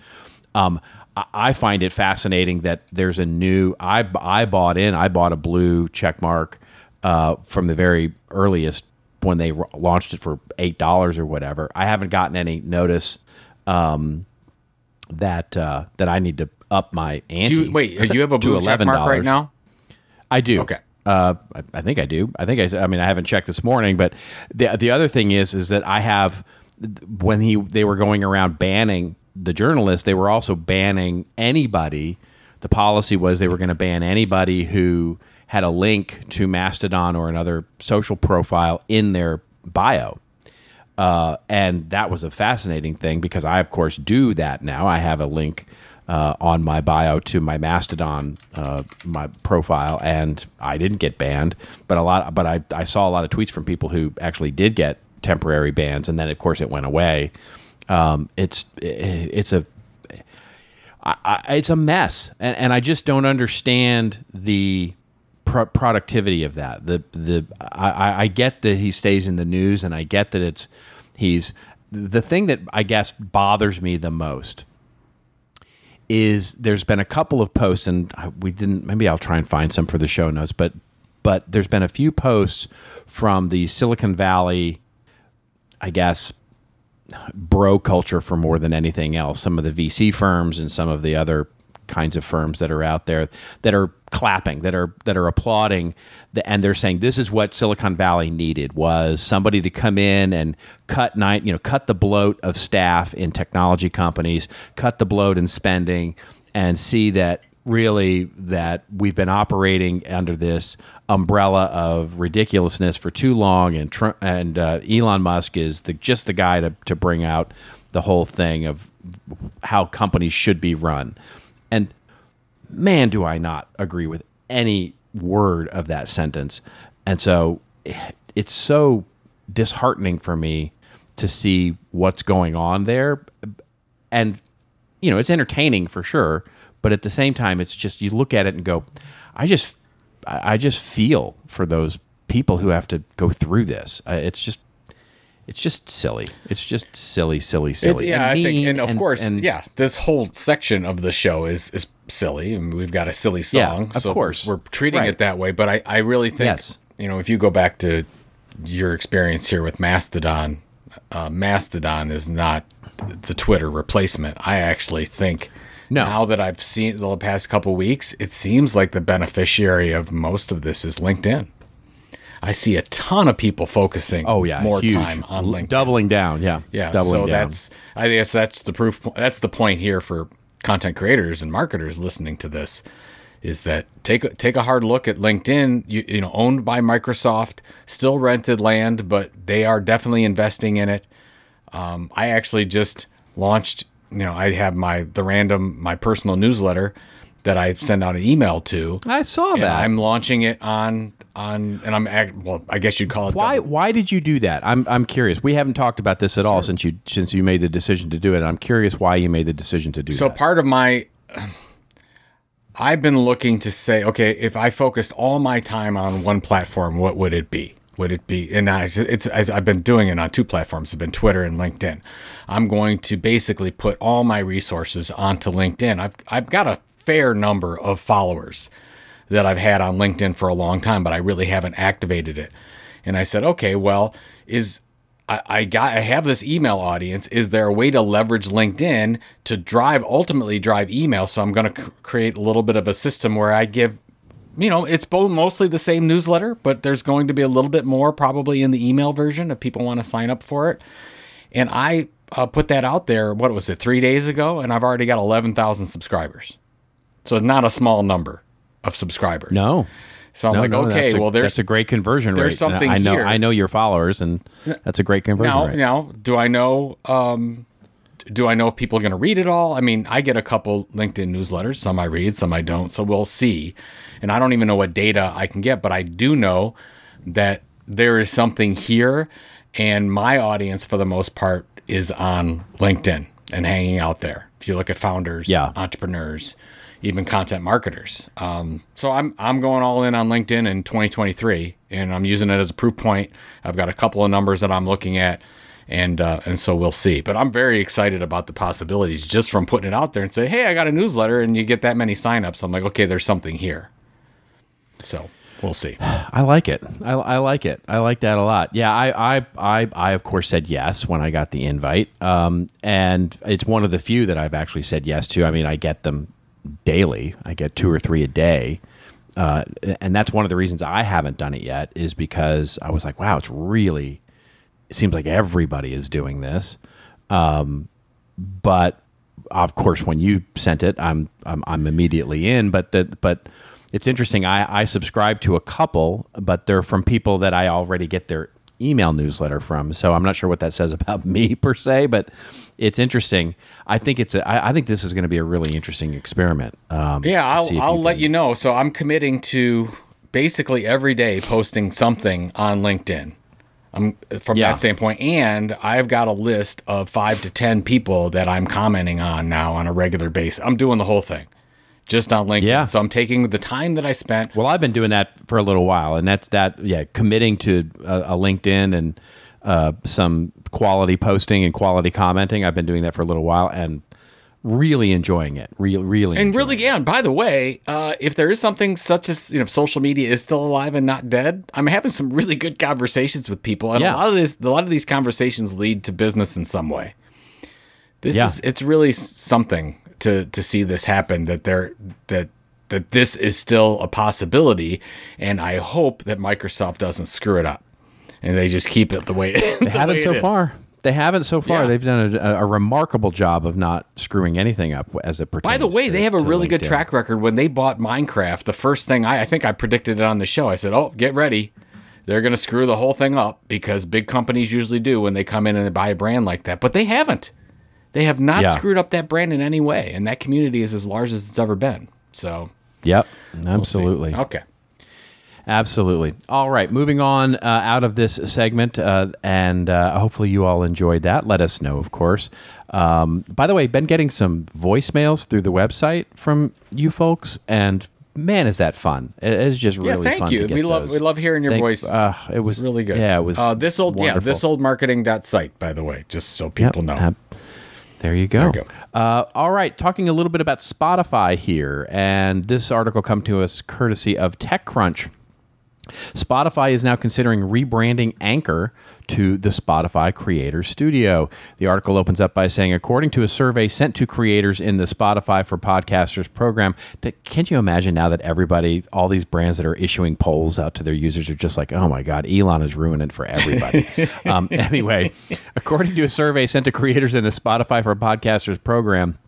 Um, I- find it fascinating that there's a new. I I bought in. I bought a blue check mark uh, from the very earliest when they r- launched it for eight dollars or whatever. I haven't gotten any notice um, that uh, that I need to up my ante. Do you, wait, you have a blue check mark right now? I do. Okay. Uh, I, I think I do. I think I. I mean, I haven't checked this morning, but the the other thing is, is that I have when he they were going around banning the journalists, they were also banning anybody. The policy was they were going to ban anybody who had a link to Mastodon or another social profile in their bio. Uh, and that was a fascinating thing because I, of course, do that now. I have a link uh, on my bio to my Mastodon, uh, my profile, and I didn't get banned. But a lot, but I, I saw a lot of tweets from people who actually did get temporary bans, and then of course it went away. Um, it's it's a I, it's a mess, and, and I just don't understand the pro- productivity of that. The the I, I- I get that he stays in the news, and I get that it's he's the thing that I guess bothers me the most is there's been a couple of posts, and we didn't. Maybe I'll try and find some for the show notes, but but there's been a few posts from the Silicon Valley, I guess, bro culture for more than anything else. Some of the VC firms and some of the other kinds of firms that are out there that are clapping, that are that are applauding, and they're saying this is what Silicon Valley needed was somebody to come in and cut night, you know, cut the bloat of staff in technology companies, cut the bloat in spending, and see that really that we've been operating under this umbrella of ridiculousness for too long, and and uh, Elon Musk is the, just the guy to, to bring out the whole thing of how companies should be run. And man, do I not agree with any word of that sentence. And so it's so disheartening for me to see what's going on there. And you know, it's entertaining for sure, but at the same time, it's just you look at it and go, I just, I I just feel for those people who have to go through this. Uh, it's just, it's just silly. It's just silly, silly, It- silly. yeah, I think, and of course, and- yeah, this whole section of the show is is silly, and we've got a silly song. Yeah, of so course. we're treating Right. it that way. But I, I really think, Yes. you know, if you go back to your experience here with Mastodon, uh, Mastodon is not the Twitter replacement. I actually think. No. Now that I've seen the past couple weeks, it seems like the beneficiary of most of this is LinkedIn. I see a ton of people focusing Oh yeah, more huge. time on LinkedIn. doubling down. Yeah, Yeah, doubling so down. that's I guess that's the proof. That's the point here for content creators and marketers listening to this, is that take a, take a hard look at LinkedIn. You, you know, owned by Microsoft, still rented land, but they are definitely investing in it. Um, I actually just launched. You know, I have my the random my personal newsletter that I send out an email to. I saw and that. I'm launching it on on, and I'm act, well. I guess you'd call it why double- why did you do that? I'm I'm curious. We haven't talked about this at all since you since you made the decision to do it. I'm curious why you made the decision to do So that. part of my I've been looking to say, okay, if I focused all my time on one platform, what would it be? Would it be? And I, it's I've been doing it on two platforms. It's been Twitter and LinkedIn. I'm going to basically put all my resources onto LinkedIn. I've I've got a fair number of followers that I've had on LinkedIn for a long time, but I really haven't activated it. And I said, okay, well, is I, I got I have this email audience. Is there a way to leverage LinkedIn to drive ultimately drive email? So I'm going to c- create a little bit of a system where I give, you know, it's both mostly the same newsletter, but there's going to be a little bit more probably in the email version if people want to sign up for it. And I uh, put that out there. What was it? Three days ago, and I've already got eleven thousand subscribers. So it's not a small number of subscribers. no. So I'm no, like, no, okay, a, well, there's that's a great conversion there's rate. Something I know here. I know your followers, and that's a great conversion now, rate. now, do I know? Um, do I know if people are going to read it all? I mean, I get a couple LinkedIn newsletters. Some I read, some I don't. So we'll see. And I don't even know what data I can get, but I do know that there is something here, and my audience, for the most part, is on LinkedIn and hanging out there. If you look at founders, Yeah. entrepreneurs, even content marketers. Um, so I'm I'm going all in on LinkedIn in 2023, and I'm using it as a proof point. I've got a couple of numbers that I'm looking at, and uh, and so we'll see. But I'm very excited about the possibilities just from putting it out there and say, hey, I got a newsletter, and you get that many signups. I'm like, okay, there's something here. So we'll see. I like it. I, I like it. I like that a lot. Yeah, I, I, I, I of course said yes when I got the invite, um, and it's one of the few that I've actually said yes to. I mean, I get them daily. I get two or three a day, uh, and that's one of the reasons I haven't done it yet. Is because I was like, wow, it's really. It seems like everybody is doing this, um, but of course, when you sent it, I'm I'm, I'm immediately in. But the, but it's interesting. I, I subscribe to a couple, but they're from people that I already get their email newsletter from. So I'm not sure what that says about me per se, but it's interesting. I think it's a, I, I think this is going to be a really interesting experiment. Um, Yeah, I'll I'll you let can- you know. So I'm committing to basically every day posting something on LinkedIn. I'm from Yeah. that standpoint, and I've got a list of five to ten people that I'm commenting on now on a regular basis. I'm doing the whole thing, just on LinkedIn. Yeah. So I'm taking the time that I spent. Well, I've been doing that for a little while, and that's that. Yeah, committing to a, a LinkedIn and uh, some quality posting and quality commenting. I've been doing that for a little while, and really enjoying it. Real, really, And really, yeah. And by the way, uh, if there is something such as you know, social media is still alive and not dead, I'm having some really good conversations with people, and Yeah. a lot of this, a lot of these conversations lead to business in some way. This Yeah. is it's really something to to see this happen. That there that that this is still a possibility, and I hope that Microsoft doesn't screw it up, and they just keep it the way They haven't so far. They haven't so far. Yeah. They've done a, a remarkable job of not screwing anything up as it pertains. By the way, to- they have a really good track record. When they bought Minecraft, the first thing I, I think I predicted it on the show. I said, "Oh, get ready, they're going to screw the whole thing up because big companies usually do when they come in and they buy a brand like that." But they haven't. They have not Yeah. screwed up that brand in any way, and that community is as large as it's ever been. So, Yep, we'll absolutely. okay. Absolutely. All right, moving on uh, out of this segment, uh, and uh, hopefully you all enjoyed that. Let us know, of course. Um, by the way, been getting some voicemails through the website from you folks, and man, is that fun! It's just Yeah, really thank fun you. to get We love those. we love hearing your Thank- voice. uh, it was really good. Yeah, it was. uh, this old wonderful. yeah this old marketing.site by the way, just so Yep, people know. ab- there you go. There you Uh, all right, talking a little bit about Spotify here, and this article come to us courtesy of TechCrunch. Spotify is now considering rebranding Anchor to the Spotify Creator Studio. The article opens up by saying, according to a survey sent to creators in the Spotify for Podcasters program, can't you imagine now that everybody, all these brands that are issuing polls out to their users are just like, oh my God, Elon is ruining it for everybody. um, anyway, according to a survey sent to creators in the Spotify for Podcasters program,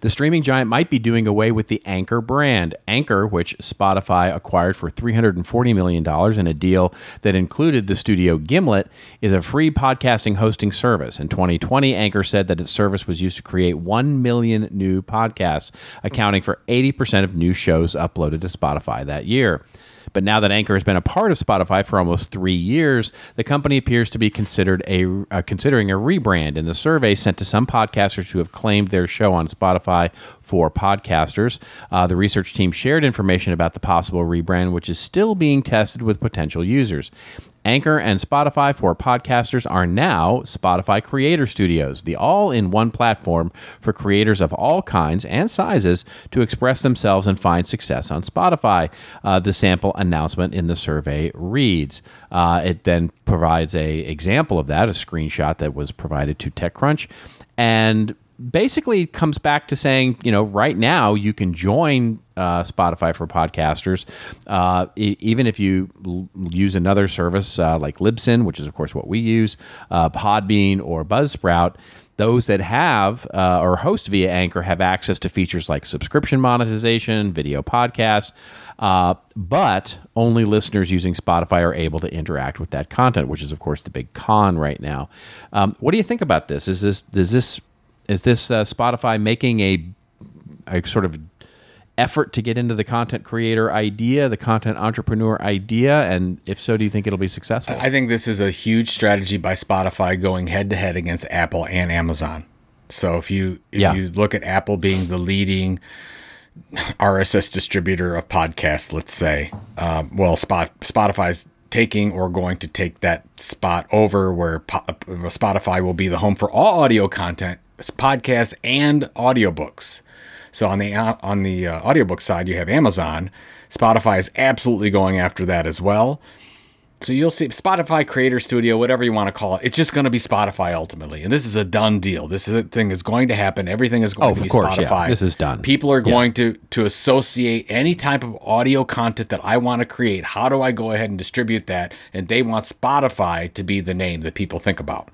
the streaming giant might be doing away with the Anchor brand. Anchor, which Spotify acquired for $340 million in a deal that included the studio Gimlet, is a free podcasting hosting service. In 2020, Anchor said that its service was used to create 1 million new podcasts, accounting for 80% of new shows uploaded to Spotify that year. But now that Anchor has been a part of Spotify for almost three years, the company appears to be considered a uh, considering a rebrand. In the survey sent to some podcasters who have claimed their show on Spotify for podcasters, uh, the research team shared information about the possible rebrand, which is still being tested with potential users. Anchor and Spotify for podcasters are now Spotify Creator Studios, the all in one platform for creators of all kinds and sizes to express themselves and find success on Spotify. Uh, the sample announcement in the survey reads. Uh, it then provides a example of that, a screenshot that was provided to TechCrunch. And basically comes back to saying, you know, right now you can join uh, Spotify for podcasters, uh, e- even if you l- use another service uh, like Libsyn, which is of course what we use, uh, Podbean or Buzzsprout. Those that have uh, or host via Anchor have access to features like subscription monetization, video podcasts, uh, but only listeners using Spotify are able to interact with that content, which is of course the big con right now. Um, what do you think about this? Is this is this is this Spotify making a, a sort of effort to get into the content creator idea, the content entrepreneur idea? And if so, do you think it'll be successful? I think this is a huge strategy by Spotify going head to head against Apple and Amazon. So if you if Yeah. you look at Apple being the leading RSS distributor of podcasts, let's say, um, well, Spot Spotify's taking or going to take that spot over where po- Spotify will be the home for all audio content, podcasts and audiobooks. So on the uh, on the uh, audiobook side, you have Amazon. Spotify is absolutely going after that as well. So you'll see Spotify Creator Studio, whatever you want to call it. It's just going to be Spotify ultimately, and this is a done deal. This is thing is going to happen. Everything is going Oh, to be course, yeah. Spotify. This is done. People are Yeah. going to to associate any type of audio content that I want to create. How do I go ahead and distribute that? And they want Spotify to be the name that people think about.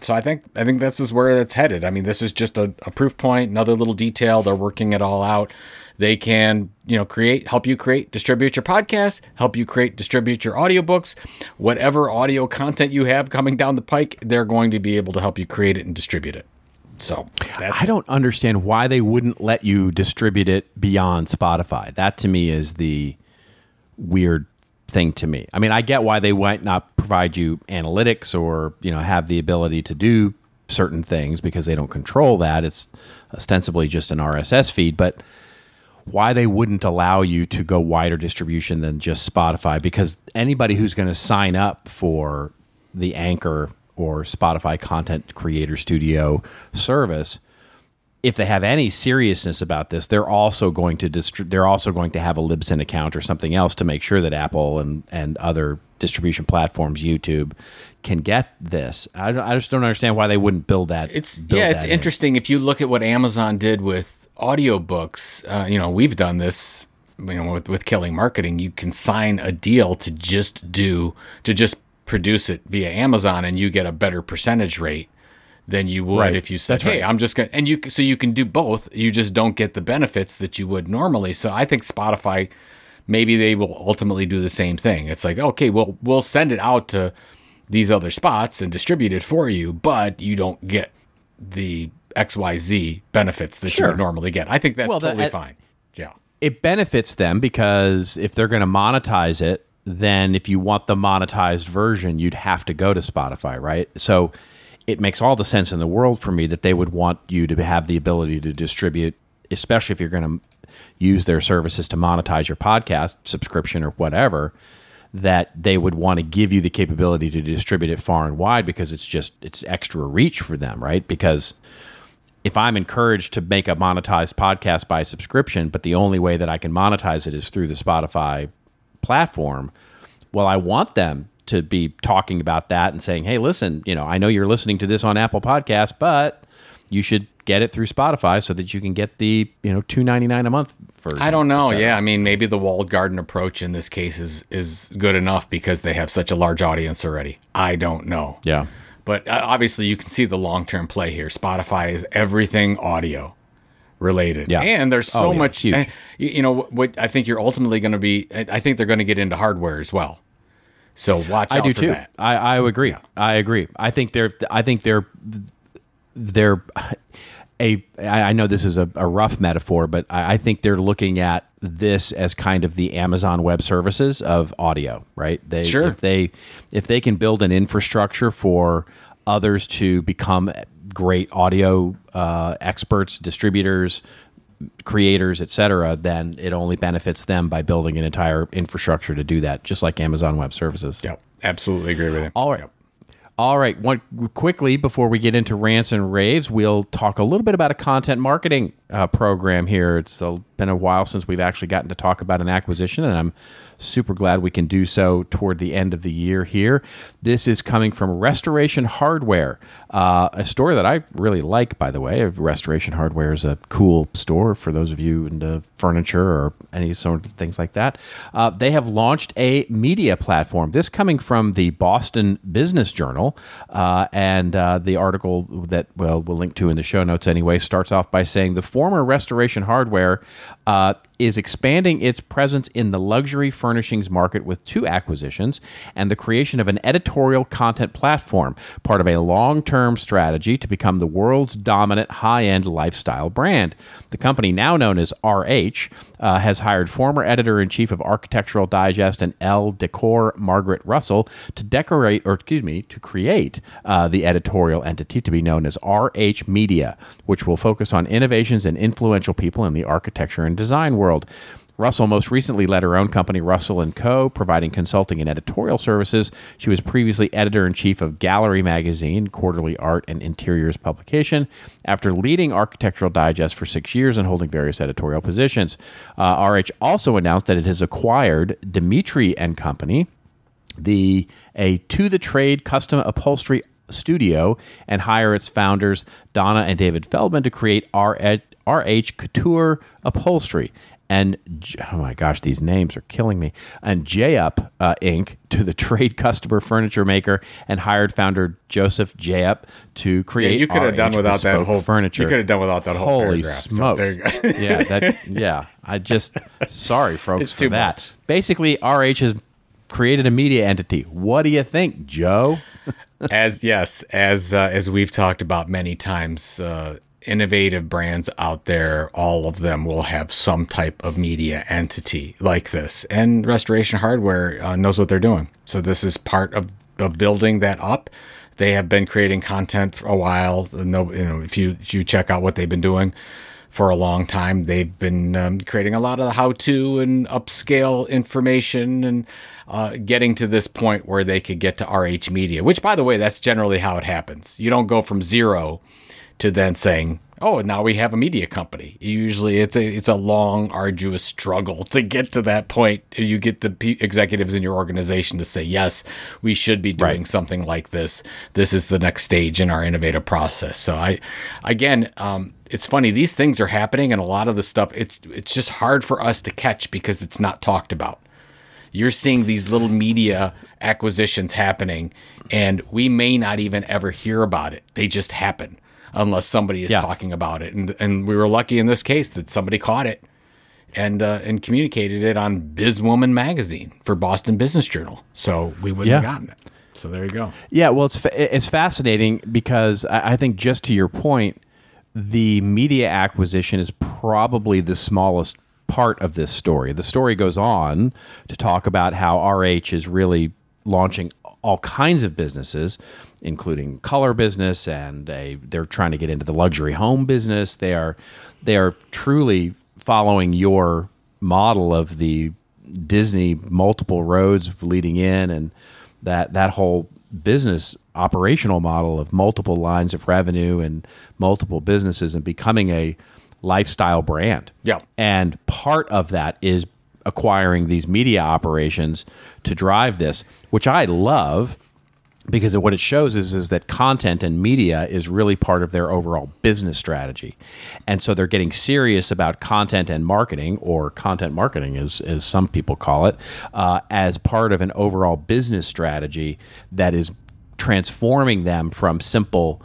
So I think I think this is where it's headed. I mean, this is just a, a proof point, another little detail. They're working it all out. They can, you know, create, help you create, distribute your podcast, help you create, distribute your audiobooks, whatever audio content you have coming down the pike, they're going to be able to help you create it and distribute it. So I don't understand why they wouldn't let you distribute it beyond Spotify. That to me is the weird thing to me. I mean, I get why they might not provide you analytics or, you know, have the ability to do certain things because they don't control that. It's ostensibly just an RSS feed, but why they wouldn't allow you to go wider distribution than just Spotify because anybody who's going to sign up for the Anchor or Spotify Content Creator Studio service if they have any seriousness about this, they're also going to distri- they're also going to have a Libsyn account or something else to make sure that Apple and and other distribution platforms, YouTube, can get this. I, I just don't understand why they wouldn't build that. It's build yeah, it's in. interesting if you look at what Amazon did with audiobooks. Uh, you know, we've done this. You know, with with Killing Marketing, you can sign a deal to just do to just produce it via Amazon, and you get a better percentage rate than you would Right. if you said, That's "Hey, right. I'm just gonna," and you so you can do both. You just don't get the benefits that you would normally. So I think Spotify, maybe they will ultimately do the same thing. It's like, okay, well, we'll send it out to these other spots and distribute it for you, but you don't get the XYZ benefits that you would normally get. I think that's Well, totally I- fine. Yeah. it benefits them because if they're going to monetize it then if you want the monetized version, you'd have to go to Spotify, right? So it makes all the sense in the world for me that they would want you to have the ability to distribute, especially if you're going to use their services to monetize your podcast subscription or whatever. That they would want to give you the capability to distribute it far and wide because it's just it's extra reach for them, right? Because if I'm encouraged to make a monetized podcast by subscription, but the only way that I can monetize it is through the Spotify platform, well, I want them to be talking about that and saying, "Hey, listen, you know, I know you're listening to this on Apple Podcasts, but you should get it through Spotify so that you can get the you know two ninety nine a month version." I don't know. Yeah, I mean, maybe the walled garden approach in this case is is good enough because they have such a large audience already. I don't know. yeah, But uh, obviously, you can see the long term play here. Spotify is everything audio related. Yeah. And there's so Oh, yeah, much, huge. uh, you, you know, what I think you're ultimately going to be, I think they're going to get into hardware as well. So watch I out do for too. that. I, I agree. I agree. I think they're. I think they're. They're. A, I know this is a, a rough metaphor, but I, I think they're looking at this as kind of the Amazon Web Services of audio, right? They, Sure. If they if they can build an infrastructure for others to become great audio uh, experts, distributors, creators, et cetera, then it only benefits them by building an entire infrastructure to do that, just like Amazon Web Services. Yep. Absolutely agree with you. All right. All right. One, quickly, before we get into rants and raves, we'll talk a little bit about a content marketing uh, program here. It's uh, been a while since we've actually gotten to talk about an acquisition, and I'm super glad we can do so toward the end of the year here. This is coming from Restoration Hardware, uh, a store that I really like, by the way. Restoration Hardware is a cool store for those of you into furniture or any sort of things like that. Uh, they have launched a media platform. This coming from the Boston Business Journal, uh, and uh, the article that well we'll link to in the show notes anyway starts off by saying the former Restoration Hardware uh, is expanding its presence in the luxury furnishings market with two acquisitions and the creation of an editorial content platform, part of a long term strategy to become the world's dominant high end lifestyle brand. The company, now known as RH, uh, has hired former editor in chief of Architectural Digest and Elle Decor, Margaret Russell, to decorate, or excuse me, to create uh, the editorial entity to be known as RH Media, which will focus on innovations and influential people in the architecture and design world. Russell most recently led her own company, Russell Co., providing consulting and editorial services. She was previously editor in chief of Gallery Magazine, quarterly art and interiors publication, after leading Architectural Digest for six years and holding various editorial positions. Uh, RH also announced that it has acquired Dimitri Company, the a to the trade custom upholstery studio and hire its founders Donna and David Feldman to create RH, RH Couture Upholstery and oh my gosh, these names are killing me. And Jeup uh, Inc. to the trade customer furniture maker and hired founder Joseph Jeup to create. you could have done without that whole furniture. You could have done without that whole Holy. So smokes! go. yeah, that yeah. I just sorry, folks, for that. much. Basically, RH has created a media entity. What do you think, Joe? as yes, as uh, as we've talked about many times, uh, innovative brands out there, all of them will have some type of media entity like this, and Restoration Hardware uh, knows what they're doing. So this is part of, of building that up. They have been creating content for a while. No, you know, if you if you check out what they've been doing for a long time. They've been um, creating a lot of how-to and upscale information and uh, getting to this point where they could get to RH Media. Which, by the way, that's generally how it happens. You don't go from zero to then saying, "Oh, now we have a media company." Usually, it's a it's a long, arduous struggle to get to that point. You get the p- executives in your organization to say, "Yes, we should be doing Right. something like this. This is the next stage in our innovative process." So, I again, um, it's funny these things are happening, and a lot of the stuff it's it's just hard for us to catch because it's not talked about you're seeing these little media acquisitions happening and we may not even ever hear about it they just happen unless somebody is Yeah. talking about it and and we were lucky in this case that somebody caught it and uh, and communicated it on Bizwomen magazine for Boston Business Journal so we wouldn't Yeah. have gotten it so there you go Yeah, well, it's fa- it's fascinating because I I think just to your point, the media acquisition is probably the smallest part of this story. The story goes on to talk about how RH is really launching all kinds of businesses, including color business, and a, they're trying to get into the luxury home business. They are they are truly following your model of the Disney multiple roads leading in, and that that whole business operational model of multiple lines of revenue and multiple businesses and becoming a lifestyle brand. Yeah. And part of that is acquiring these media operations to drive this, which I love because what it shows is is that content and media is really part of their overall business strategy, and so they're getting serious about content and marketing, or content marketing, as as some people call it, uh, as part of an overall business strategy that is transforming them from simple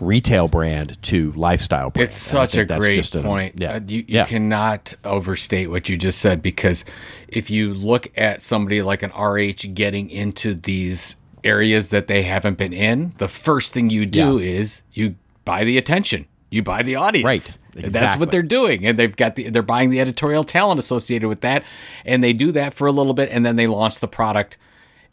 retail brand to lifestyle brand. It's such a great just a- point. yeah, Uh, you you yeah. cannot overstate what you just said because if you look at somebody like an RH getting into these areas that they haven't been in, the first thing you do Yeah. is you buy the attention. You buy the audience. Right. And That's what they're doing. And they've got the they're buying the editorial talent associated with that. And they do that for a little bit and then they launch the product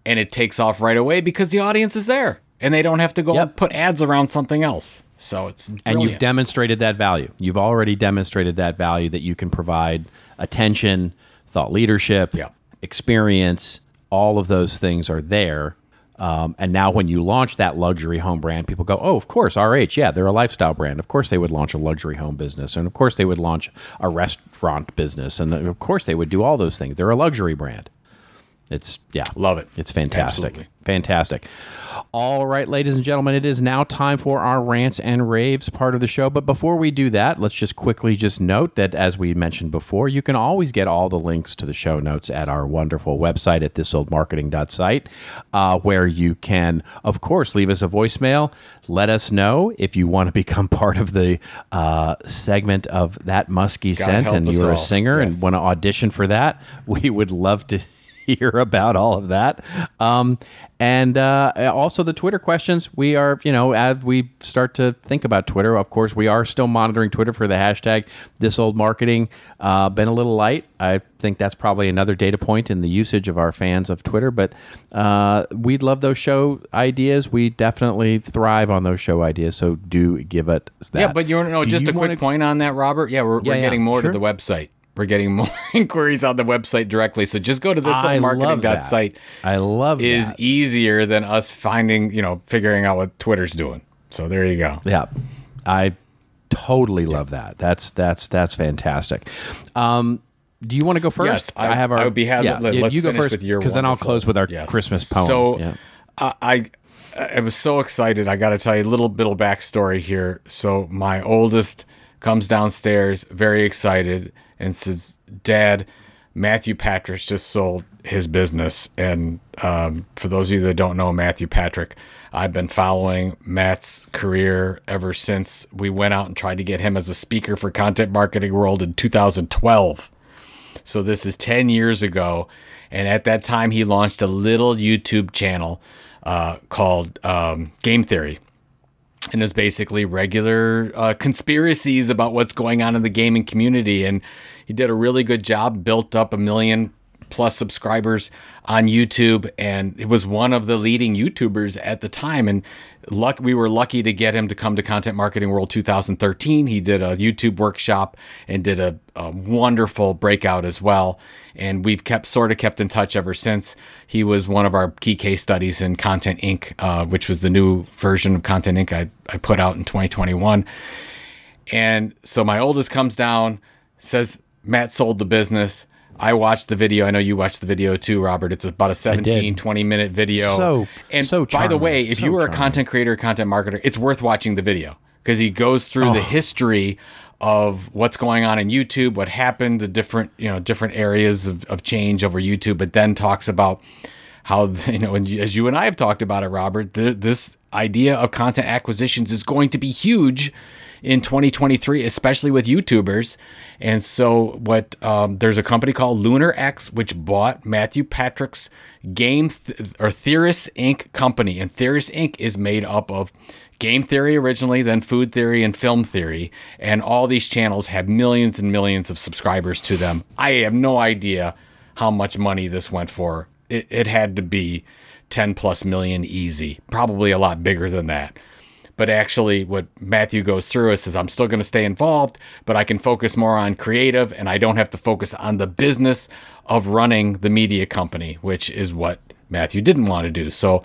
and it takes off right away because the audience is there. And they don't have to go Yep. put ads around something else. So it's and you've demonstrated that value. You've already demonstrated that value that you can provide attention, thought leadership, Yeah. experience. All of those things are there. Um, and now, when you launch that luxury home brand, people go, "Oh, of course, RH. Yeah, they're a lifestyle brand. Of course, they would launch a luxury home business, and of course, they would launch a restaurant business, and of course, they would do all those things. They're a luxury brand. It's yeah, Love it. It's fantastic. Absolutely. Fantastic. All right, ladies and gentlemen, it is now time for our rants and raves part of the show. But before we do that, let's just quickly just note that as we mentioned before, you can always get all the links to the show notes at our wonderful website at thisoldmarketing.site, uh, where you can, of course, leave us a voicemail. Let us know if you want to become part of the uh, segment of that musky scent and you're a singer Yes. and want to audition for that. We would love to hear about all of that. Um, and uh, also the Twitter questions. We are, you know, as we start to think about Twitter, of course, we are still monitoring Twitter for the hashtag this old marketing. Uh, been a little light. I think that's probably another data point in the usage of our fans of Twitter. But uh, we'd love those show ideas. We definitely thrive on those show ideas. So do give it that. Yeah, but you know, Do just you a quick wanna- point on that, Robert. Yeah, we're, Yeah, we're yeah, getting more sure. to the website. We're getting more inquiries on the website directly. So just go to this I love that. site I love is that. easier than us finding, you know, figuring out what Twitter's doing. So there you go. Yeah, I totally love that. That's that's that's fantastic. Um, do you want to go first? Yes, I- have our. I would be happy- Yeah, let- let's you go finish first with your because then I'll close with our Yes. Christmas poem. So yeah. I, I I was so excited. I got to tell you a little bit of backstory here. So my oldest comes downstairs, very excited, and says, "Dad, Matthew Patrick just sold his business." And um, for those of you that don't know Matthew Patrick, I've been following Matt's career ever since we went out and tried to get him as a speaker for Content Marketing World in 2012. So this is 10 years ago. And at that time, he launched a little YouTube channel uh, called um, Game Theory. And it's basically regular uh, conspiracies about what's going on in the gaming community. And he did a really good job, built up a million plus subscribers on YouTube, and it was one of the leading YouTubers at the time. And luck, we were lucky to get him to come to Content Marketing World 2013. He did a YouTube workshop and did a, a wonderful breakout as well. And we've kept sort of kept in touch ever since. He was one of our key case studies in Content Inc., uh, which was the new version of Content Inc. I, I put out in 2021. And so my oldest comes down, says Matt sold the business. I watched the video. I know you watched the video too, Robert. It's about a 17, 20 minute video. So- and so by the way, if So you were a content creator, content marketer, it's worth watching the video because he goes through Oh. the history of what's going on in YouTube, what happened, the different, you know, different areas of, of change over YouTube, but then talks about how you know, and as you and I have talked about it, Robert, th- this idea of content acquisitions is going to be huge in 2023, especially with YouTubers. And so, what um, there's a company called Lunar X which bought Matthew Patrick's Game th- or Theorist Inc. company, and Theorist Inc. is made up of game theory originally, then food theory and film theory, and all these channels have millions and millions of subscribers to them. I have no idea how much money this went for. It, it had to be 10 plus million easy, probably a lot bigger than that. But actually, what Matthew goes through is, I'm still going to stay involved, but I can focus more on creative and I don't have to focus on the business of running the media company, which is what Matthew didn't want to do. So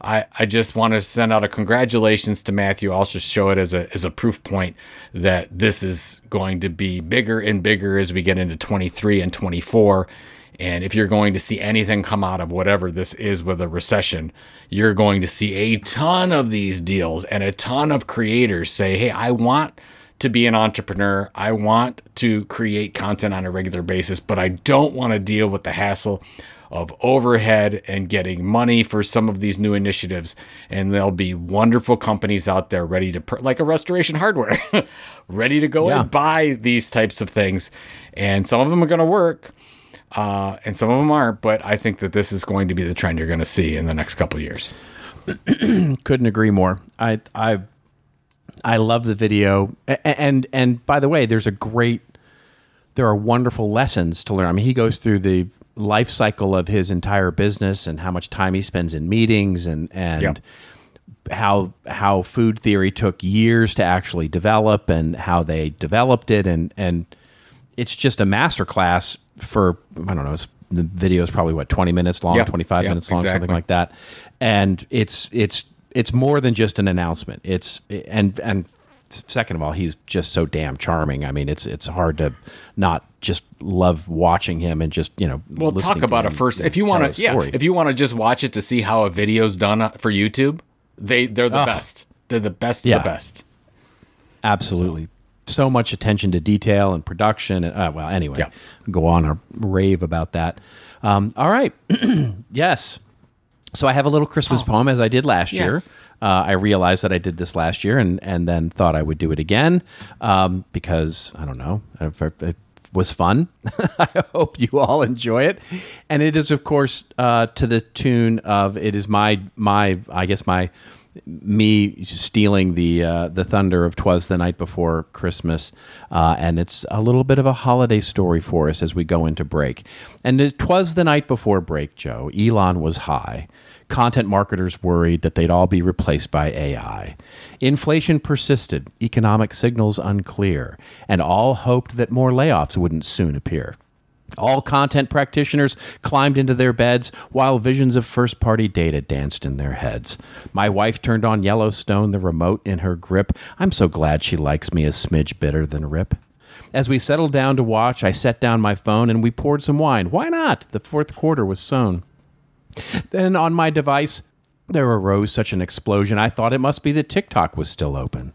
I, I just want to send out a congratulations to Matthew. I'll just show it as a, as a proof point that this is going to be bigger and bigger as we get into 23 and 24. And if you're going to see anything come out of whatever this is with a recession, you're going to see a ton of these deals and a ton of creators say, Hey, I want to be an entrepreneur. I want to create content on a regular basis, but I don't want to deal with the hassle of overhead and getting money for some of these new initiatives. And there'll be wonderful companies out there ready to, per- like a restoration hardware, ready to go Yeah. and buy these types of things. And some of them are going to work. Uh, and some of them aren't, but I think that this is going to be the trend you're going to see in the next couple of years. couldn't agree more. I I I love the video, A- and and by the way, there's a great, there are wonderful lessons to learn. I mean, he goes through the life cycle of his entire business and how much time he spends in meetings and and. Yep. How how food theory took years to actually develop and how they developed it and and it's just a masterclass for I don't know it's, the video is probably what 20 minutes long Yeah. 25 Yeah, minutes long something like that and it's it's it's more than just an announcement it's and and second of all he's just so damn charming i mean it's it's hard to not just love watching him and just you know Well, talk about it first. If you want to, yeah, if you want to just watch it to see how a video's done uh, for YouTube, they they're the best. They're the best of Yeah. the best. Absolutely. So much attention to detail and production. And, uh, well, anyway, Yeah. go on a rave about that. Um, all right. yes. So I have a little Christmas poem as I did last year. Oh. Uh, I realized that I did this last year and, and then thought I would do it again um, because, I don't know, if- if it was fun. I hope you all enjoy it. And it is, of course, uh, to the tune of it is my, my I guess, my me stealing the uh, the thunder of "Twas the Night Before Christmas," uh, and it's a little bit of a holiday story for us as we go into break. And "Twas the Night Before break," Joe. Elon was high. Content marketers worried that they'd all be replaced by AI. Inflation persisted, economic signals unclear, and all hoped that more layoffs wouldn't soon appear. All content practitioners climbed into their beds while visions of first party data danced in their heads. My wife turned on Yellowstone, the remote in her grip. I'm so glad she likes me a smidge better than Rip. As we settled down to watch, I set down my phone and we poured some wine. Why not? The fourth quarter was sown. Then on my device, there arose such an explosion, I thought it must be that TikTok was still open.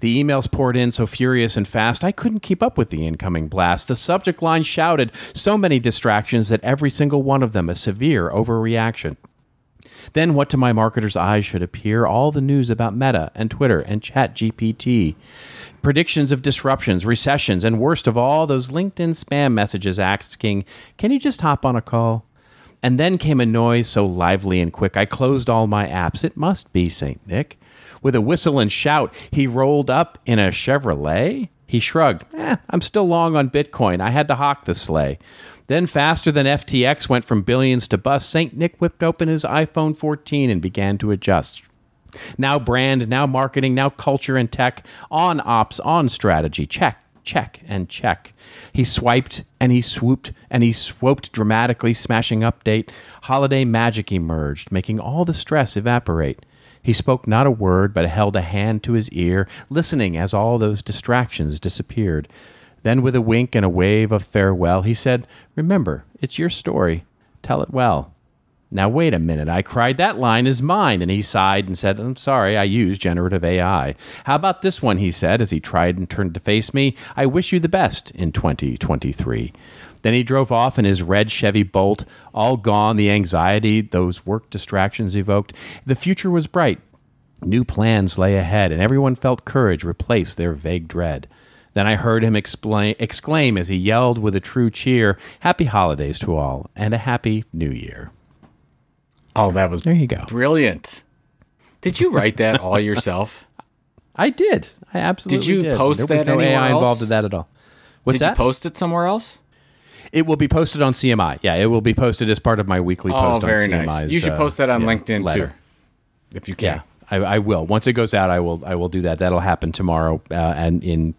The emails poured in so furious and fast, I couldn't keep up with the incoming blast. The subject line shouted so many distractions that every single one of them a severe overreaction. Then what to my marketer's eyes should appear all the news about Meta and Twitter and ChatGPT. Predictions of disruptions, recessions, and worst of all, those LinkedIn spam messages asking, Can you just hop on a call? And then came a noise so lively and quick, I closed all my apps. It must be St. Nick. With a whistle and shout, he rolled up in a Chevrolet. He shrugged, eh, I'm still long on Bitcoin. I had to hawk the sleigh. Then, faster than FTX went from billions to bust, St. Nick whipped open his iPhone 14 and began to adjust. Now brand, now marketing, now culture and tech, on ops, on strategy. Check, check, and check. He swiped and he swooped and he swooped dramatically, smashing update. Holiday magic emerged, making all the stress evaporate. He spoke not a word, but held a hand to his ear, listening as all those distractions disappeared. Then, with a wink and a wave of farewell, he said, Remember, it's your story. Tell it well. Now, wait a minute, I cried. That line is mine. And he sighed and said, I'm sorry, I use generative AI. How about this one? He said as he tried and turned to face me. I wish you the best in 2023. Then he drove off in his red Chevy Bolt, all gone the anxiety those work distractions evoked. The future was bright. New plans lay ahead, and everyone felt courage replace their vague dread. Then I heard him explain, exclaim as he yelled with a true cheer, Happy holidays to all, and a happy new year. Oh, that was There you go. brilliant. Did you write that all yourself? I did. I absolutely you did. You post there was that no AI else? involved in that at all. What's Did that? you post it somewhere else? It will be posted on CMI. Yeah, it will be posted as part of my weekly Oh, post very on CMI's. nice. You should uh, post that on yeah, LinkedIn letter. too, if you can. Yeah, I, I will. Once it goes out, I will. I will do that. That'll happen tomorrow, uh, and in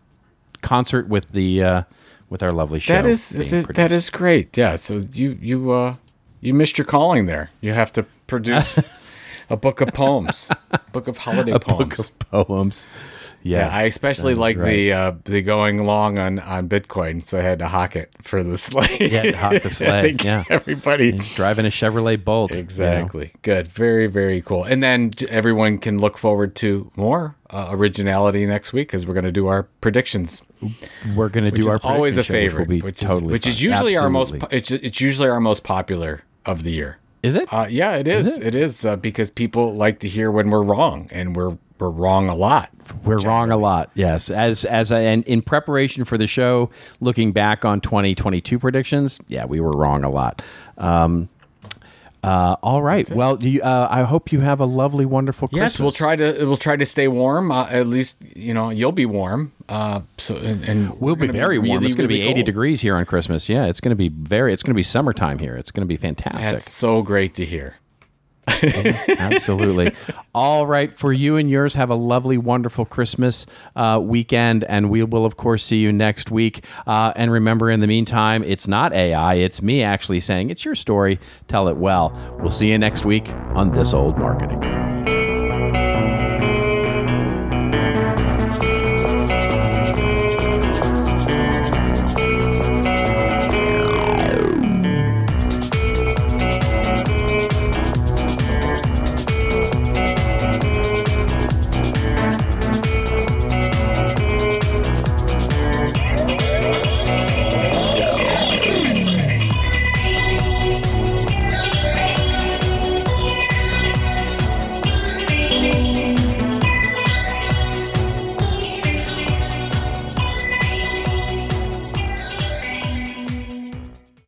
concert with the uh, with our lovely show. That is that, that great. Yeah. So you you uh you missed your calling there. You have to produce a book of poems, book of holiday a poems. book of poems. Yes, yeah, I especially like right. the uh, the going long on on Bitcoin, so I had to hawk it for the sleigh. Yeah, hawk the think yeah. everybody He's driving a Chevrolet Bolt. you know. Exactly. Good. Very, very cool. And then everyone can look forward to more uh, originality next week because we're going to do our predictions. We're going to do our is always a favorite, which, which is totally which is usually our most. It's it's usually our most popular of the year. Is it? Uh, yeah, it is. it? it is uh, because people like to hear when we're wrong, and we're we're wrong a lot. We're wrong a lot. Yes, as as I, and in preparation for the show, looking back on 2022 predictions, yeah, we were wrong a lot. Um, uh, all right. Well, you, uh, I hope you have a lovely, wonderful Christmas. Yes, we'll try to we'll try to stay warm. Uh, at least you know you'll be warm. Uh, so and, and We'll we're be very warm. really, It's going to be 80 cold. degrees here on Christmas. Yeah, it's going to be very. It's going to be summertime here. It's going to be fantastic. That's so great to hear. Absolutely. All right, for you and yours, have a lovely, wonderful Christmas uh, weekend, and we will, of course, see you next week. Uh, and remember, in the meantime, it's not AI; it's me actually saying it's your story. Tell it well. We'll see you next week on this old marketing.